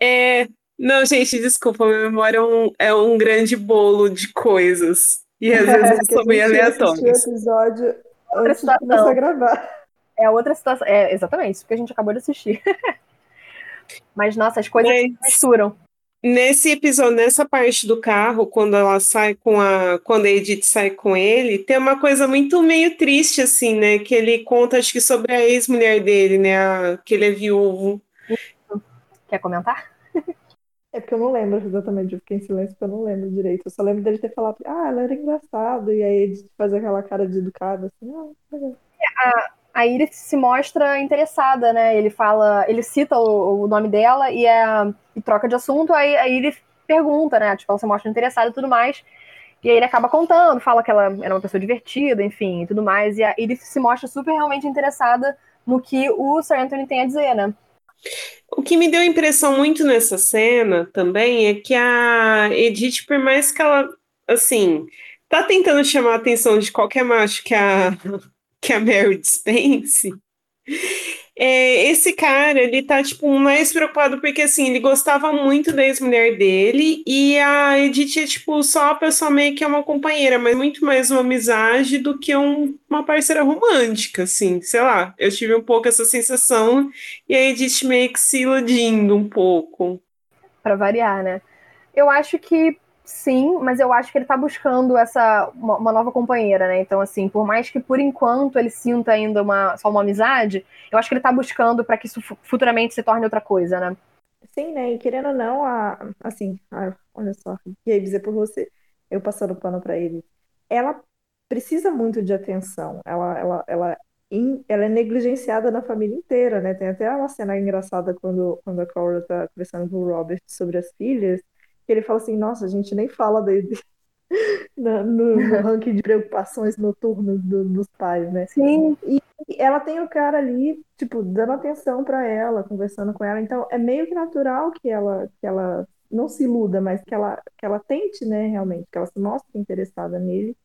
É, não, gente, desculpa, minha memória é um, é um grande bolo de coisas. E às vezes é, são bem aleatórias. o episódio antes de começar a gravar. É outra situação. É exatamente isso que a gente acabou de assistir. Mas, nossa, as coisas Mas, misturam. Nesse episódio, nessa parte do carro, quando ela sai com a. Quando a Edith sai com ele, tem uma coisa muito meio triste, assim, né? Que ele conta, acho que, sobre a ex-mulher dele, né? A, que ele é viúvo. Quer comentar? É porque eu não lembro exatamente, eu fiquei em silêncio porque eu não lembro direito. Eu só lembro dele ter falado, ah, ela era engraçada, e aí ele fazer aquela cara de educado, assim, ah, legal. A, a Iris se mostra interessada, né? Ele fala, ele cita o, o nome dela e, é, e troca de assunto, aí a Iris pergunta, né? Tipo, ela se mostra interessada e tudo mais. E aí ele acaba contando, fala que ela era uma pessoa divertida, enfim, e tudo mais. E a Iris se mostra super realmente interessada no que o Sir Anthony tem a dizer, né? O que me deu impressão muito nessa cena também é que a Edith, por mais que ela, assim, tá tentando chamar a atenção de qualquer macho que a que a Mary dispense, é, esse cara, ele tá, tipo, mais preocupado porque, assim, ele gostava muito da ex-mulher dele e a Edith é, tipo, só a pessoa meio que é uma companheira, mas muito mais uma amizade do que um, uma parceira romântica, assim, sei lá. Eu tive um pouco essa sensação e a Edith meio que se iludindo um pouco. Para variar, né? Eu acho que sim, mas eu acho que ele tá buscando essa uma, uma, nova companheira, né? Então, assim, por mais que por enquanto ele sinta ainda uma, só uma amizade, eu acho que ele tá buscando para que isso futuramente se torne outra coisa, né? Sim, né? E querendo ou não, a, assim, a, olha só, e aí dizer por você, eu passando pano para ele, ela precisa muito de atenção. Ela, ela, ela, ela é negligenciada na família inteira, né? Tem até uma cena engraçada quando, quando a Cora tá conversando com o Robert sobre as filhas, que ele fala assim, nossa, a gente nem fala dele no, no, no ranking de preocupações noturnas do, dos pais, né? Sim. E ela tem o cara ali, tipo, dando atenção para ela, conversando com ela. Então, é meio que natural que ela, que ela não se iluda, mas que ela, que ela tente, né, realmente, que ela se mostre interessada nele.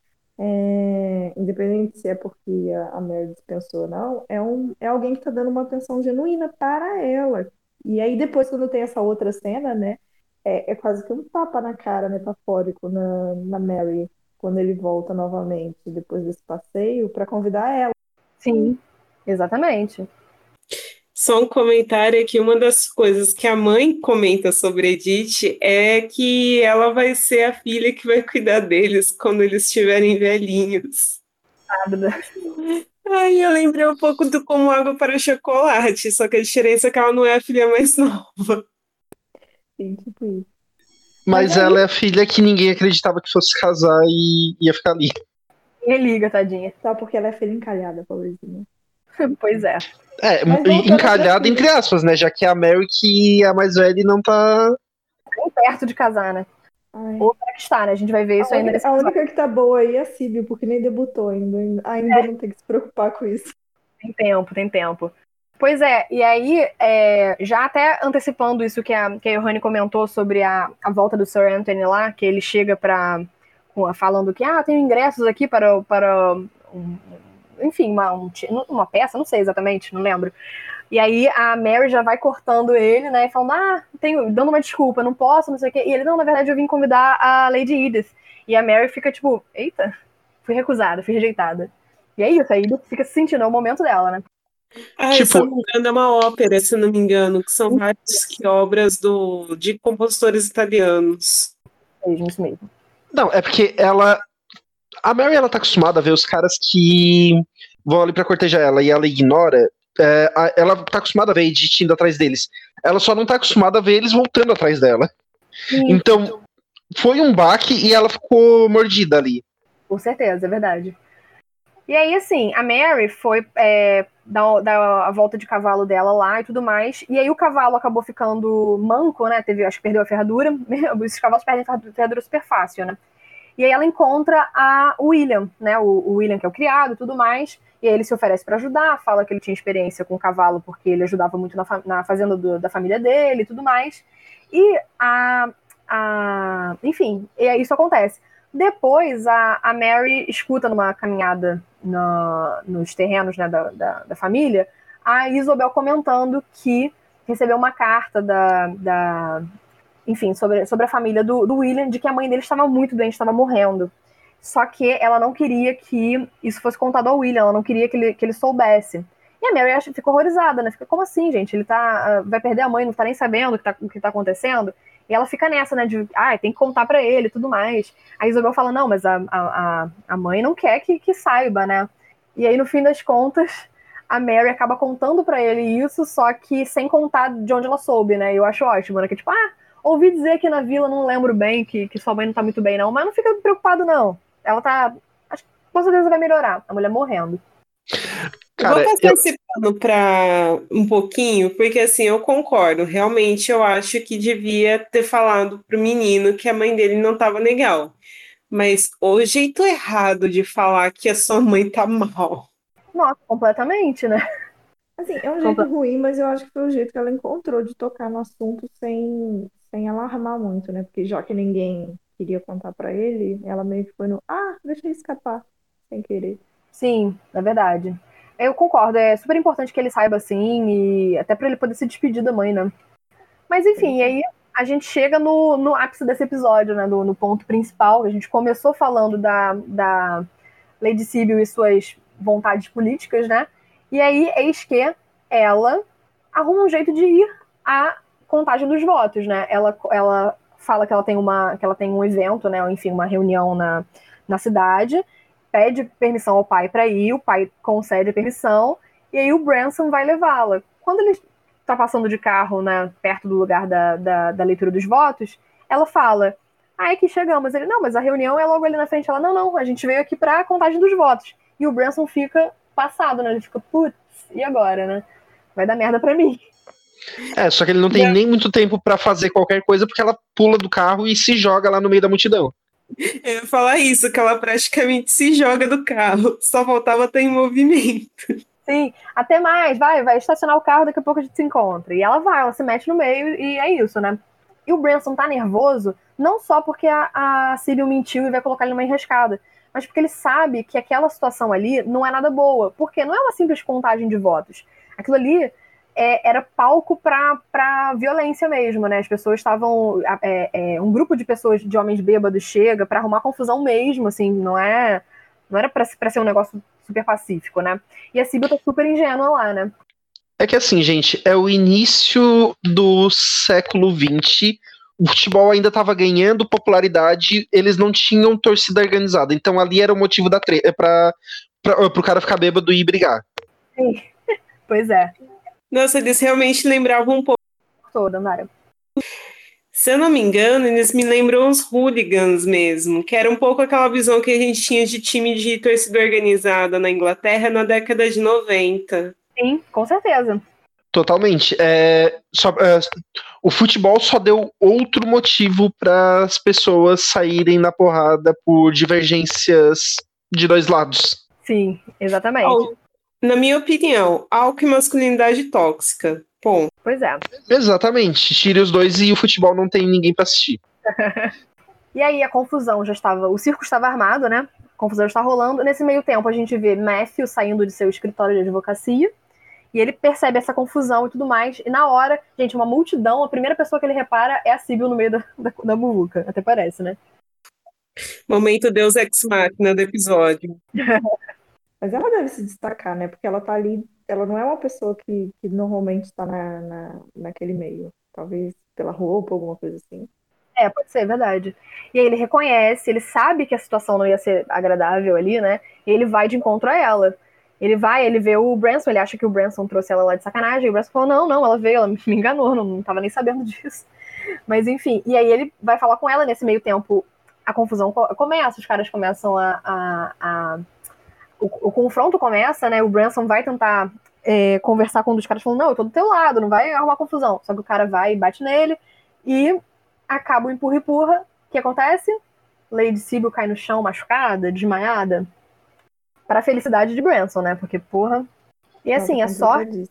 É, independente se é porque a, a Mary dispensou ou não, é, um, é alguém que está dando uma atenção genuína para ela. E aí, depois, quando tem essa outra cena, né, é, é quase que um tapa na cara metafórico na, na Mary quando ele volta novamente depois desse passeio para convidar ela. Sim, exatamente. Só um comentário aqui, uma das coisas que a mãe comenta sobre Edith é que ela vai ser a filha que vai cuidar deles quando eles estiverem velhinhos. Ai, eu lembrei um pouco do Como Água para Chocolate, só que a diferença é que ela não é a filha mais nova. Sim, tipo isso. Mas ela é a filha que ninguém acreditava que fosse casar e ia ficar ali. Ninguém liga, tadinha. Só porque ela é filha encalhada, pobrezinha. pois é. É, encalhada entre aspas, né? Já que é a Mary que é a mais velha e não tá. Nem perto de casar, né? Ai. Ou para que está, né? A gente vai ver isso a ainda única, A única que tá boa aí é a Síbio, porque nem debutou ainda. Ainda é. não tem que se preocupar com isso. Tem tempo, tem tempo. Pois é, e aí, é, já até antecipando isso que a, que a Johanny comentou sobre a, a volta do Sir Anthony lá, que ele chega para falando que, ah, tenho ingressos aqui para, para um, enfim, uma, um, uma peça, não sei exatamente, não lembro. E aí a Mary já vai cortando ele, né, falando, ah, tenho, dando uma desculpa, não posso, não sei o quê. E ele, não, na verdade eu vim convidar a Lady Edith. E a Mary fica tipo, eita, fui recusada, fui rejeitada. E é isso, a Edith fica se sentindo, é o momento dela, né? Ah, tipo... se não me engano, é uma ópera, se não me engano, que são várias que, obras do, de compositores italianos. Não, é porque ela. A Mary ela tá acostumada a ver os caras que vão ali pra cortejar ela e ela ignora. É, a- ela tá acostumada a ver Edith indo atrás deles. Ela só não tá acostumada a ver eles voltando atrás dela. Sim, Então, foi um baque e ela ficou mordida ali. com certeza, é verdade. E aí, assim, a Mary foi é, dar, dar a volta de cavalo dela lá e tudo mais. E aí o cavalo acabou ficando manco, né? Teve, acho que perdeu a ferradura. Esses cavalos perdem a ferradura super fácil, né? E aí ela encontra a William, né? O, o William, que é o criado e tudo mais. E aí ele se oferece para ajudar, fala que ele tinha experiência com o cavalo, porque ele ajudava muito na, fa- na fazenda do- da família dele e tudo mais. E a. a enfim, e aí isso acontece. Depois, a, a Mary escuta numa caminhada nos terrenos né, da, da, da família a Isabel comentando que recebeu uma carta da, da enfim, sobre, sobre a família do, do William, de que a mãe dele estava muito doente, estava morrendo. Só que ela não queria que isso fosse contado ao William, ela não queria que ele, que ele soubesse. E a Mary acha, fica horrorizada, né? Fica, como assim, gente? Ele tá, ah, vai perder a mãe, não tá nem sabendo o que tá, o que tá acontecendo. E ela fica nessa, né? De, ah, tem que contar pra ele e tudo mais. A Isabel fala, não, mas a, a, a- mãe não quer que, que saiba, né? E aí, no fim das contas, a Mary acaba contando pra ele isso, só que sem contar de onde ela soube, né? Eu acho ótimo, né? Que tipo, ah, ouvi dizer que na vila não lembro bem, que, que sua mãe não tá muito bem, não. Mas não fica preocupado, não. Ela tá. Acho que com certeza vai melhorar. A mulher morrendo. Cara, Vou passar eu- esse pano para um pouquinho, porque assim, eu concordo. Realmente, eu acho que devia ter falado pro menino que a mãe dele não estava legal. Mas o jeito errado de falar que a sua mãe tá mal. Nossa, completamente, né? Assim, é um jeito ruim, mas eu acho que foi o jeito que ela encontrou de tocar no assunto sem, sem alarmar muito, né? Porque já que ninguém queria contar pra ele, ela meio que foi no, ah, deixa ele escapar, sem querer. Sim, é verdade. Eu concordo, é super importante que ele saiba assim, e até pra ele poder se despedir da mãe, né? Mas enfim, aí a gente chega no, no ápice desse episódio, né? No, no ponto principal. A gente começou falando da, da Lady Sibyl e suas vontades políticas, né? E aí, eis que ela arruma um jeito de ir à contagem dos votos, né? Ela, ela fala que ela tem uma que ela tem um evento, né? Enfim, uma reunião na, na cidade, pede permissão ao pai para ir, o pai concede a permissão, e aí o Branson vai levá-la. Quando ele está passando de carro, né, perto do lugar da, da, da leitura dos votos, ela fala: Ah, é que chegamos. Ele, não, mas a reunião é logo ali na frente. Ela, não, não, a gente veio aqui para a contagem dos votos. E o Branson fica passado, né? Ele fica, putz, e agora, né? Vai dar merda pra mim. É, só que ele não tem nem muito tempo pra fazer qualquer coisa porque ela pula do carro e se joga lá no meio da multidão. Eu ia falar isso, que ela praticamente se joga do carro. Só faltava estar em movimento. Sim, até mais, vai, vai estacionar o carro, daqui a pouco a gente se encontra. E ela vai, ela se mete no meio e é isso, né? E o Branson tá nervoso, não só porque a, a Sibyl mentiu e vai colocar ele numa enrascada, mas porque ele sabe que aquela situação ali não é nada boa, porque não é uma simples contagem de votos. Aquilo ali é, era palco pra, pra violência mesmo, né? As pessoas estavam. É, é, um grupo de pessoas, de homens bêbados, chega pra arrumar confusão mesmo, assim, não é. Não era pra, pra ser um negócio super pacífico, né? E a Sibyl tá super ingênua lá, né? É que assim, gente, é o início do século XX. O futebol ainda estava ganhando popularidade, eles não tinham torcida organizada. Então ali era o motivo da treta para o cara ficar bêbado e brigar. Sim. Pois é. Nossa, eles realmente lembravam um pouco. Toda, Nara. Se eu não me engano, eles me lembram os hooligans mesmo, que era um pouco aquela visão que a gente tinha de time de torcida organizada na Inglaterra na década de 90. Sim, com certeza. Totalmente. É, só, é, o futebol só deu outro motivo para as pessoas saírem na porrada por divergências de dois lados. Sim, exatamente. Oh, na minha opinião, álcool e masculinidade tóxica. Ponto. Pois é. Exatamente. Tire os dois e o futebol não tem ninguém para assistir. e aí a confusão já estava. O circo estava armado, né? A confusão está rolando. Nesse meio tempo, a gente vê Matthew saindo de seu escritório de advocacia. E ele percebe essa confusão e tudo mais. E na hora, gente, uma multidão, a primeira pessoa que ele repara é a Sibyl no meio da, da, da muvuca. Até parece, né? Momento Deus Ex Machina do episódio. Mas ela deve se destacar, né? Porque ela tá ali, ela não é uma pessoa que, que normalmente está na, na, naquele meio. Talvez pela roupa, alguma coisa assim. É, pode ser, verdade. E aí ele reconhece, ele sabe que a situação não ia ser agradável ali, né? E ele vai de encontro a ela. Ele vai, ele vê o Branson, ele acha que o Branson trouxe ela lá de sacanagem. E o Branson falou: não, não, ela veio, ela me enganou, não, não tava nem sabendo disso. Mas enfim, e aí ele vai falar com ela nesse meio tempo. A confusão começa, os caras começam a. a, a o, o, confronto começa, né? O Branson vai tentar é, conversar com um dos caras, falando: Não, eu tô do teu lado, não vai arrumar confusão. Só que o cara vai e bate nele e acaba o empurra-empurra. O que acontece? Lady Sibyl cai no chão machucada, desmaiada. Para a felicidade de Branson, né? Porque, porra. E assim, a sorte.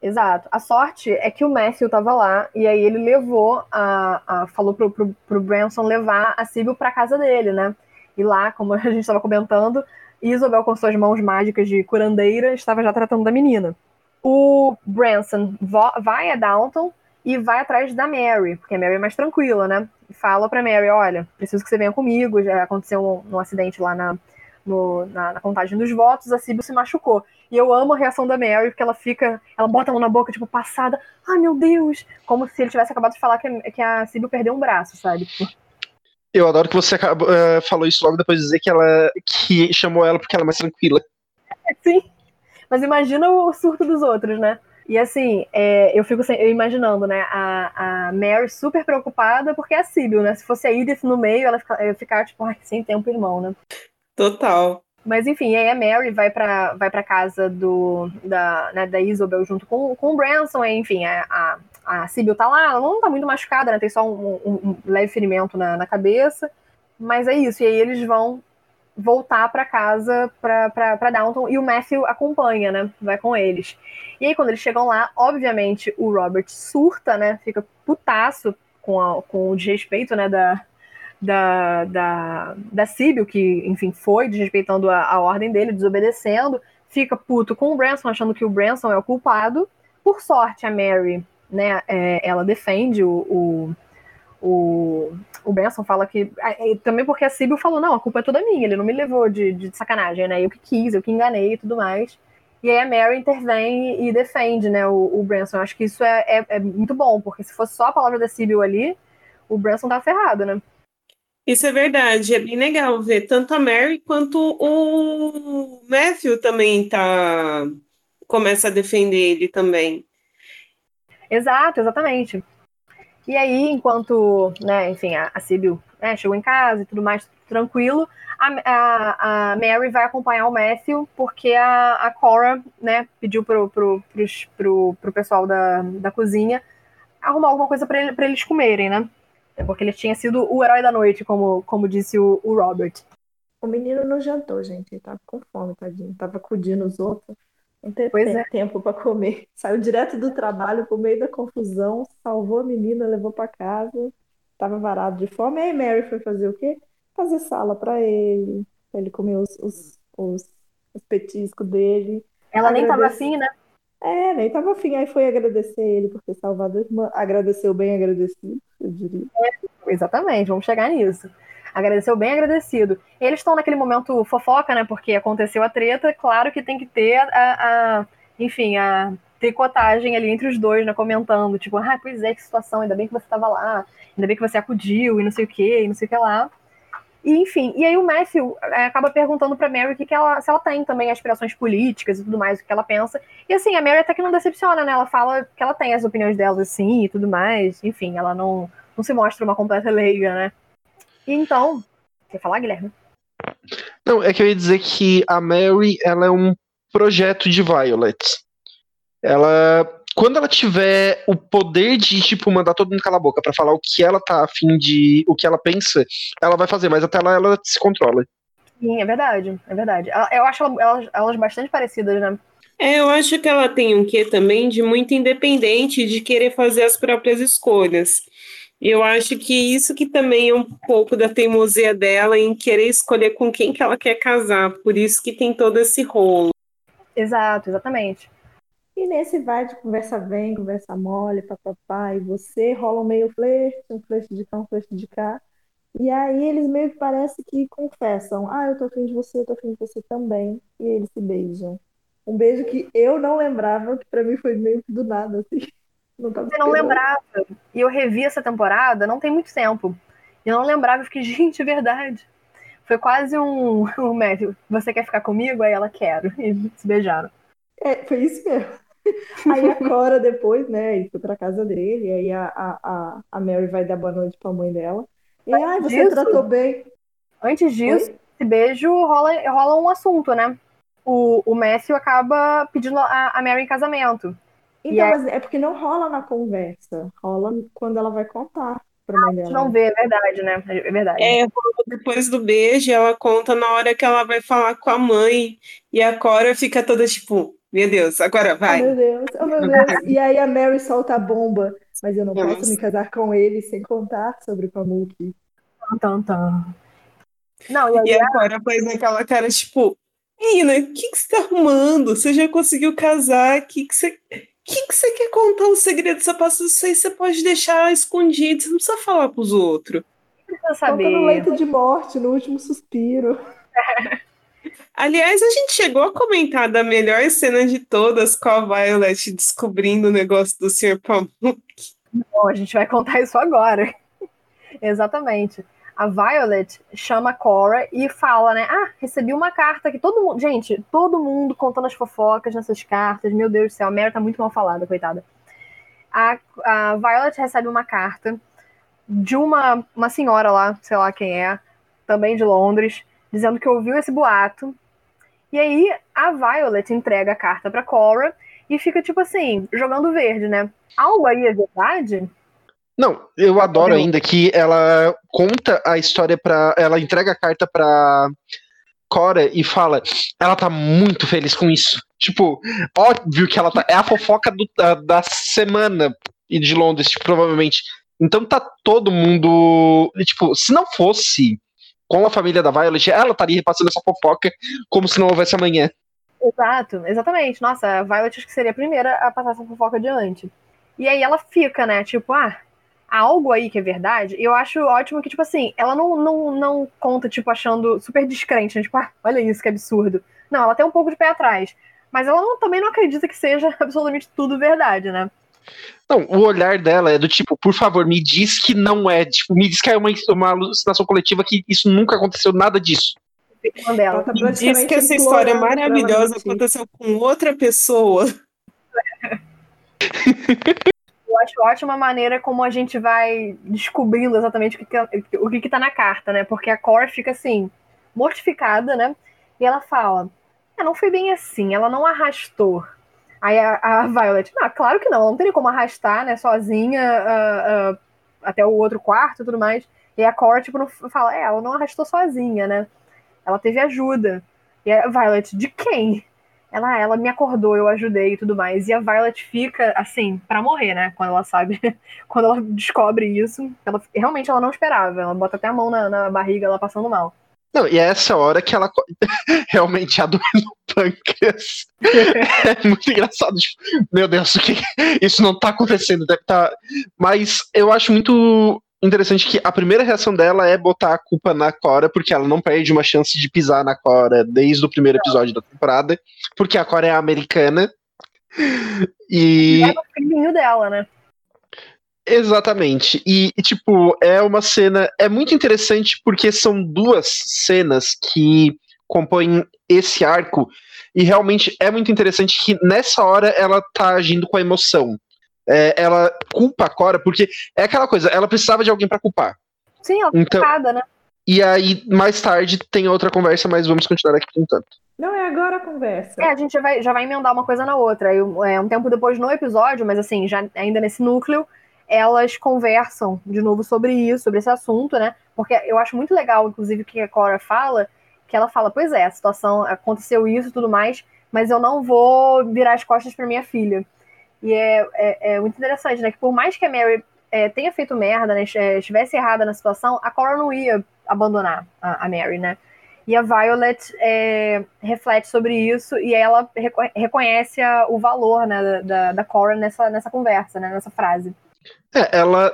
Exato. A sorte é que o Matthew tava lá e aí ele levou a. a falou pro, pro, pro Branson levar a Sibyl pra casa dele, né? E lá, como a gente estava comentando, Isabel, com suas mãos mágicas de curandeira, estava já tratando da menina. O Branson vai a Downton e vai atrás da Mary, porque a Mary é mais tranquila, né? E fala pra Mary: olha, preciso que você venha comigo. Já aconteceu um, um acidente lá na, no, na, na, contagem dos votos, a Sibyl se machucou. E eu amo a reação da Mary, porque ela fica, ela bota a mão na boca, tipo, passada, ai meu Deus, como se ele tivesse acabado de falar que, que a Sibyl perdeu um braço, sabe? Tipo, eu adoro que você acabou, uh, falou isso logo depois de dizer que ela que chamou ela porque ela é mais tranquila. Sim. Mas imagina o surto dos outros, né? E assim, é, eu fico eu imaginando, né? A, a Mary super preocupada porque é a Sibyl, né? Se fosse a Edith no meio, ela ia ficar, tipo, sem tempo irmão, né? Total. Mas enfim, aí a Mary vai pra, vai pra casa do, da, né, da Isabel junto com, com o Branson, enfim, a, a, a Sibyl tá lá, ela não tá muito machucada, né? Tem só um, um, um leve ferimento na, na cabeça. Mas é isso, e aí eles vão voltar para casa para Downton e o Matthew acompanha, né? Vai com eles. E aí, quando eles chegam lá, obviamente o Robert surta, né? Fica putaço com, a, com o desrespeito, né? Da, da, da, da Sibyl, que, enfim, foi desrespeitando a, a ordem dele, desobedecendo. Fica puto com o Branson, achando que o Branson é o culpado. Por sorte, a Mary, né? É, ela defende o, o o, o Benson fala que. Também porque a Sibyl falou, não, a culpa é toda minha, ele não me levou de, de sacanagem, né? Eu que quis, eu que enganei e tudo mais. E aí a Mary intervém e defende, né, o, o Branson. Eu acho que isso é, é, é, muito bom, porque se fosse só a palavra da Sibyl ali, o Branson tá ferrado, né? Isso é verdade, é bem legal ver tanto a Mary quanto o Matthew também tá começa a defender ele também. Exato, exatamente. E aí, enquanto, né, enfim, a, a Sibyl né, chegou em casa e tudo mais, tranquilo, a, a, a, Mary vai acompanhar o Matthew porque a, a Cora, né, pediu pro, pro, pro, pro pessoal da, da cozinha arrumar alguma coisa para ele, eles comerem, né? Porque ele tinha sido o herói da noite, como, como disse o, o Robert. O menino não jantou, gente. Ele tava com fome, tadinho. Tava acudindo os outros. Não teve pois tempo, é. tempo para comer. Saiu direto do trabalho, por meio da confusão, salvou a menina, levou para casa. Tava varado de fome. Aí Mary foi fazer o quê? Fazer sala para ele, para ele comer os, os, os, os petiscos dele. Ela nem tava afim, né? É, nem tava afim. Aí foi agradecer ele por ter salvado a irmã. Agradeceu bem agradecido, eu diria. É, exatamente, vamos chegar nisso agradeceu bem agradecido. Eles estão naquele momento fofoca, né? Porque aconteceu a treta, claro que tem que ter a, a enfim, a tricotagem ali entre os dois, né? Comentando, tipo, ah, pois é, que situação, ainda bem que você estava lá, ainda bem que você acudiu e não sei o que, e não sei o que lá. E, enfim, e aí o Matthew é, acaba perguntando pra Mary que, que ela, se ela tem também aspirações políticas e tudo mais, o que ela pensa. E assim, a Mary até que não decepciona, né? Ela fala que ela tem as opiniões dela assim e tudo mais. Enfim, ela não, não se mostra uma completa leiga, né? Então, quer falar, Guilherme? Não, é que eu ia dizer que a Mary, ela é um projeto de Violet. Ela, quando ela tiver o poder de, tipo, mandar todo mundo calar a boca para falar o que ela tá afim de, o que ela pensa, ela vai fazer, mas até lá ela se controla. Sim, é verdade, é verdade. Eu acho elas, elas bastante parecidas, né? É, eu acho que ela tem um quê também de muito independente, de querer fazer as próprias escolhas. Eu acho que isso que também é um pouco da teimosia dela em querer escolher com quem que ela quer casar. Por isso que tem todo esse rolo. Exato, exatamente. E nesse vai de conversa vem, conversa mole, papapá, e você rola um meio flerte, um flerte de cá, um flerte de cá. E aí eles meio que parece que confessam, ah, eu tô afim de você, eu tô afim de você também. E eles se beijam. Um beijo que eu não lembrava, que pra mim foi meio do nada, assim. Não tava Eu não lembrava. E eu revi essa temporada, não tem muito tempo. E eu não lembrava, eu fiquei, gente, é verdade. Foi quase um, um Matthew, você quer ficar comigo? Aí ela, quero. E se beijaram. É, foi isso mesmo. Aí a Cora depois, né, ele foi pra casa dele, aí a, a, a, Mary vai dar boa noite pra mãe dela. E, ai, você disso? tratou bem. Antes disso, Oi? esse beijo rola, rola um assunto, né? O, o Matthew acaba pedindo a, a Mary em casamento. Então, aí- mas é porque não rola na conversa, rola quando ela vai contar pra mãe A gente dela. não vê, é verdade, né? É verdade. É, depois do beijo, ela conta na hora que ela vai falar com a mãe. E a Cora fica toda tipo, meu Deus, agora Oh, vai. meu Deus, oh, meu Deus. E aí a Mary solta a bomba, mas eu não posso Nossa. me casar com ele sem contar sobre o Kamuki. Tan, tan, tan. Não, e aí E a Cora faz aquela cara tipo, menina, o que, que você tá arrumando? Você já conseguiu casar? O que, que você. O que, que você quer contar o segredo? Você passa isso aí, você pode deixar escondido, você não precisa falar pros outros. precisa Conta no saber. leito de morte, no último suspiro. Aliás, a gente chegou a comentar da melhor cena de todas com a Violet descobrindo o negócio do Sr. Pamuk. Bom, a gente vai contar isso agora. Exatamente. A Violet chama a Cora e fala, né? Ah, recebi uma carta que todo mundo. Gente, todo mundo contando as fofocas nessas cartas. Meu Deus do céu, a Mary tá muito mal falada, coitada. A, a Violet recebe uma carta de uma, uma senhora lá, sei lá quem é, também de Londres, dizendo que ouviu esse boato. E aí a Violet entrega a carta pra Cora e fica, tipo assim, jogando verde, né? Algo aí é verdade? Não, eu adoro ainda que ela conta a história pra. Ela entrega a carta pra Cora e fala. Ela tá muito feliz com isso. Tipo, óbvio que ela tá. É a fofoca do- da, da semana e de Londres, tipo, provavelmente. Então tá todo mundo. Tipo, se não fosse com a família da Violet, ela estaria repassando essa fofoca como se não houvesse amanhã. Exato, exatamente. Nossa, a Violet acho que seria a primeira a passar essa fofoca adiante. E aí ela fica, né? Tipo, ah, algo aí que é verdade. E eu acho ótimo que, tipo assim, ela não, não, não conta, tipo, achando super descrente, né? Tipo, ah, olha isso, que absurdo. Não, ela tem um pouco de pé atrás. Mas ela não- também não acredita que seja absolutamente tudo verdade, né? Não, o olhar dela é do tipo, por favor, me diz que não é. Tipo, me diz que é uma, uma alucinação coletiva que isso nunca aconteceu, nada disso. Ela tá Me diz que essa história maravilhosa aconteceu com outra pessoa. Eu acho ótima a maneira como a gente vai descobrindo exatamente o que, que, o que, que tá na carta, né? Porque a Cora fica assim, mortificada, né? E ela fala: "Ah, não foi bem assim, ela não arrastou. Aí a, a Violet, não, claro que não, ela não teria como arrastar, né, sozinha ah, ah, até o outro quarto e tudo mais. E a Cora, tipo, não fala, é, ela não arrastou sozinha, né? Ela teve ajuda. E a Violet, de quem? Ela, "Ah, ela me acordou, eu ajudei e tudo mais. E a Violet fica, assim, pra morrer, né? Quando ela sabe, quando ela descobre isso. Ela, realmente ela não esperava. Ela bota até a mão na, na barriga, ela passando mal. Não, e é essa hora que ela realmente a doer no pâncreas. É muito engraçado. Tipo, meu Deus, o que isso não tá acontecendo, deve tá. Mas eu acho muito interessante que a primeira reação dela é botar a culpa na Cora, porque ela não perde uma chance de pisar na Cora desde o primeiro episódio da temporada, porque a Cora é americana. E É o filhinho dela, né? Exatamente. E, e, tipo, é uma cena. É muito interessante porque são duas cenas que compõem esse arco. E realmente é muito interessante que nessa hora ela tá agindo com a emoção. É, ela culpa a Cora, porque é aquela coisa, ela precisava de alguém pra culpar. Sim, ela tá Então- focada, né? E aí, mais tarde, tem outra conversa, mas vamos continuar aqui por enquanto. Não, é agora a conversa. É, a gente já vai, já vai emendar uma coisa na outra. Aí, é, um tempo depois no episódio, mas assim, já ainda nesse núcleo, elas conversam de novo sobre isso, sobre esse assunto, né? Porque eu acho muito legal, inclusive, o que a Cora fala, que ela fala, pois é, a situação, aconteceu isso e tudo mais, mas eu não vou virar as costas pra minha filha. E é, é, é muito interessante, né? Que por mais que a Mary é, tenha feito merda, né? é, Estivesse errada na situação, a Cora não ia abandonar a, a Mary, né? E a Violet é, reflete sobre isso e ela reco reconhece a, o valor né, da, da Cora nessa, nessa conversa, né, nessa frase. É, ela.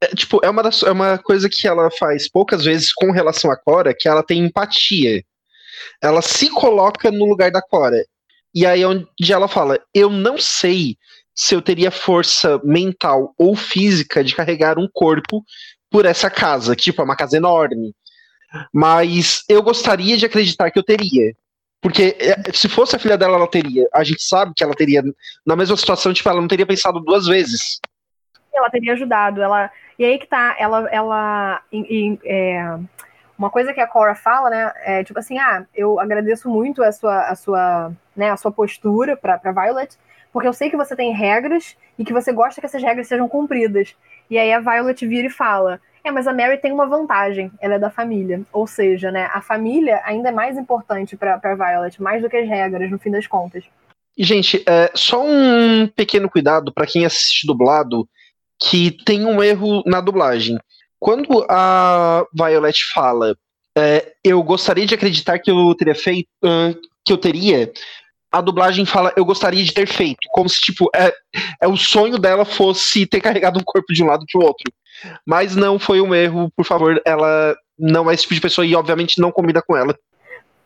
é, tipo, é uma, das, é uma coisa que ela faz poucas vezes com relação à Cora, que ela tem empatia. Ela se coloca no lugar da Cora. E aí é onde ela fala: Eu não sei se eu teria força mental ou física de carregar um corpo por essa casa, que, tipo, é uma casa enorme. Mas eu gostaria de acreditar que eu teria. Porque é, se fosse a filha dela, ela teria. A gente sabe que ela teria. Na mesma situação, tipo, ela não teria pensado duas vezes. Ela teria ajudado. Ela, e aí que tá, ela. ela é, uma coisa que a Cora fala, né? É tipo assim, ah, eu agradeço muito a sua, a sua, né, a sua postura pra Violet, porque eu sei que você tem regras e que você gosta que essas regras sejam cumpridas. E aí a Violet vira e fala: É, mas a Mary tem uma vantagem, ela é da família. Ou seja, né, a família ainda é mais importante pra Violet, mais do que as regras, no fim das contas. E, gente, é, só um pequeno cuidado para quem assiste dublado, que tem um erro na dublagem. Quando a Violet fala, é, eu gostaria de acreditar que eu teria feito, uh, que eu teria, a dublagem fala, eu gostaria de ter feito, como se, tipo, é, é o sonho dela fosse ter carregado um corpo de um lado pro outro. Mas não foi um erro, por favor, ela não é esse tipo de pessoa e, obviamente, não combina com ela.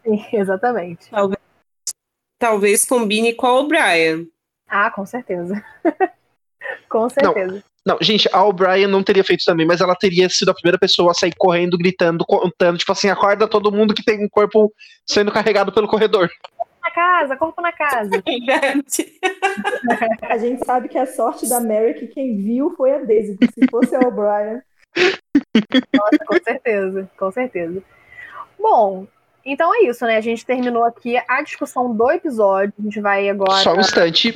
Sim, exatamente. Talvez, talvez combine com a O'Brien. Ah, com certeza. com certeza. Não. Não, gente, a O'Brien não teria feito também, mas ela teria sido a primeira pessoa a sair correndo, gritando, contando, tipo assim, acorda todo mundo que tem um corpo sendo carregado pelo corredor. Na casa, corpo na casa. a gente sabe que a sorte da Mary que quem viu foi a Daisy, se fosse a O'Brien. Nossa, com certeza, com certeza. Bom, então é isso, né? A gente terminou aqui a discussão do episódio. A gente vai agora. Só um instante.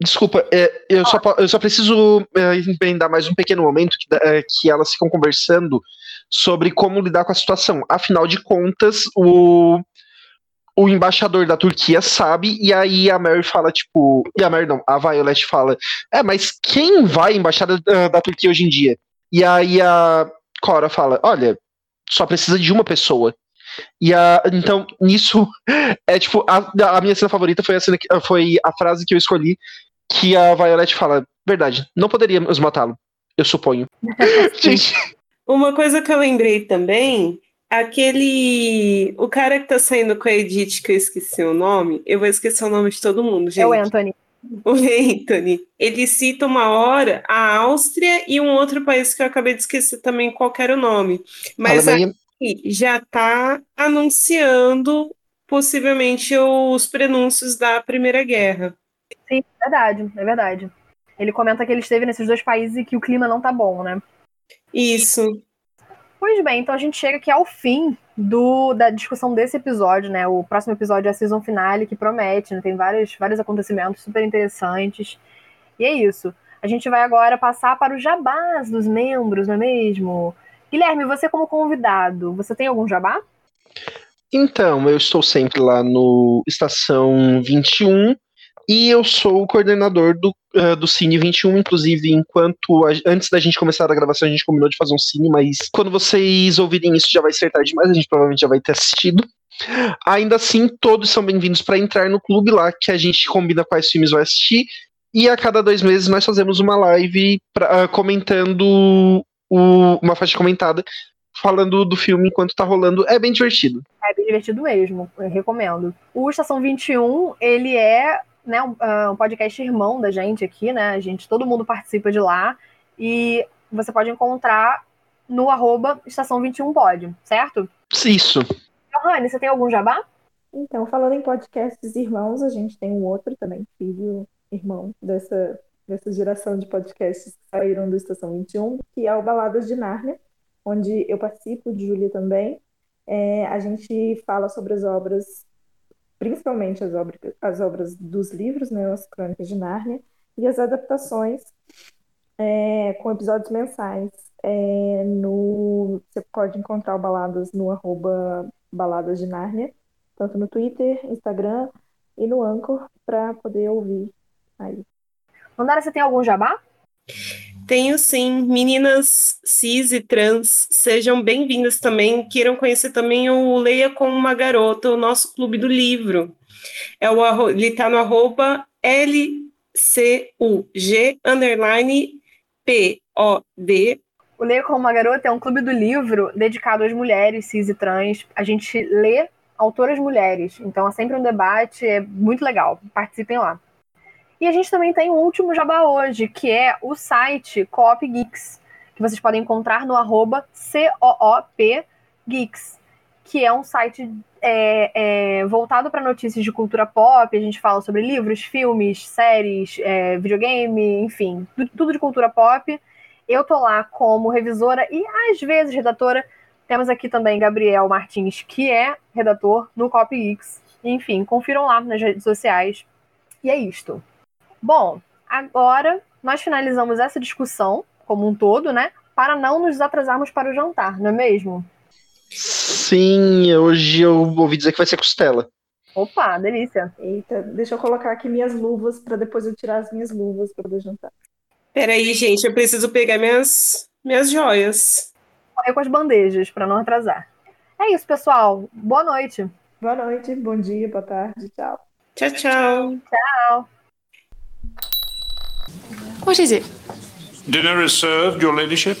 Desculpa, é, eu, só, eu só preciso é, emendar mais um pequeno momento que, é, que elas ficam conversando sobre como lidar com a situação. Afinal de contas, o, o embaixador da Turquia sabe, e aí a Mary fala, tipo. E a Mary não, a Violet fala: É, mas quem vai à embaixada da, da Turquia hoje em dia? E aí a Cora fala: Olha, só precisa de uma pessoa. E a, então, nisso, é tipo, a, a minha cena favorita foi a, cena que, foi a frase que eu escolhi, que a Violet fala: Verdade, não poderíamos matá-lo, eu suponho. Gente. Uma coisa que eu lembrei também, aquele. O cara que tá saindo com a Edith, que eu esqueci o nome, eu vou esquecer o nome de todo mundo, gente. É o Anthony. O Anthony. Ele cita uma hora a Áustria e um outro país que eu acabei de esquecer também qual era o nome. Mas aqui já está anunciando possivelmente os prenúncios da Primeira Guerra. Sim, é verdade, é verdade. Ele comenta que ele esteve nesses dois países e que o clima não tá bom, né? Isso. Pois bem, então a gente chega aqui ao fim do, da discussão desse episódio, né? O próximo episódio é a season finale, que promete, né? Tem vários, vários acontecimentos super interessantes. E é isso. A gente vai agora passar para os jabás dos membros, não é mesmo? Guilherme, você como convidado, você tem algum jabá? Então, eu estou sempre lá no Estação 21, e eu sou o coordenador do, uh, do Cine 21, inclusive, enquanto a, antes da gente começar a gravação, a gente combinou de fazer um cine, mas quando vocês ouvirem isso já vai ser tarde demais, a gente provavelmente já vai ter assistido. Ainda assim, todos são bem-vindos para entrar no clube lá, que a gente combina quais filmes vai assistir. E a cada dois meses nós fazemos uma live pra, uh, comentando o, uma faixa comentada, falando do filme enquanto tá rolando. É bem divertido. É bem divertido mesmo, eu recomendo. O Estação 21, ele é né, um, uh, um, podcast irmão da gente aqui, né? A gente, todo mundo participa de lá. E você pode encontrar no arroba estação 21 pod, certo? Isso. Johanne, você tem algum jabá? Então, falando em podcasts irmãos, a gente tem um outro também, filho, irmão dessa, dessa geração de podcasts que saíram do Estação 21, que é o Baladas de Nárnia, onde eu participo, de Júlia também. É, a gente fala sobre as obras principalmente as, obras, as obras dos livros, né, as Crônicas de Nárnia, e as adaptações é, com episódios mensais. É, no, você pode encontrar o Baladas no arroba Baladas de Nárnia, tanto no Twitter, Instagram e no Anchor, para poder ouvir aí. Mandara, você tem algum jabá? Tenho sim. Meninas cis e trans, sejam bem-vindas também. Queiram conhecer também o Leia como uma Garota, o nosso clube do livro. É o, ele está no arroba underline. O Leia como uma Garota é um clube do livro dedicado às mulheres cis e trans. A gente lê autoras mulheres, então é sempre um debate, é muito legal. Participem lá. E a gente também tem um último jabá hoje, que é o site Coop Geeks, que vocês podem encontrar no arroba COOP Geeks, que é um site é, é, voltado para notícias de cultura pop. A gente fala sobre livros, filmes, séries, é, videogame, enfim, tudo de cultura pop. Eu tô lá como revisora e às vezes redatora. Temos aqui também Gabriel Martins, que é redator no CopyX. Enfim, confiram lá nas redes sociais. E é isto. Bom, agora nós finalizamos essa discussão como um todo, né? Para não nos atrasarmos para o jantar, não é mesmo? Sim, hoje eu ouvi dizer que vai ser costela. Opa, delícia. Eita, deixa eu colocar aqui minhas luvas para depois eu tirar as minhas luvas para o jantar. Peraí, gente, eu preciso pegar minhas, minhas joias. Correr com as bandejas para não atrasar. É isso, pessoal. Boa noite. Boa noite, bom dia, boa tarde, tchau. Tchau, tchau. Tchau. What is it? Dinner is served, Your Ladyship.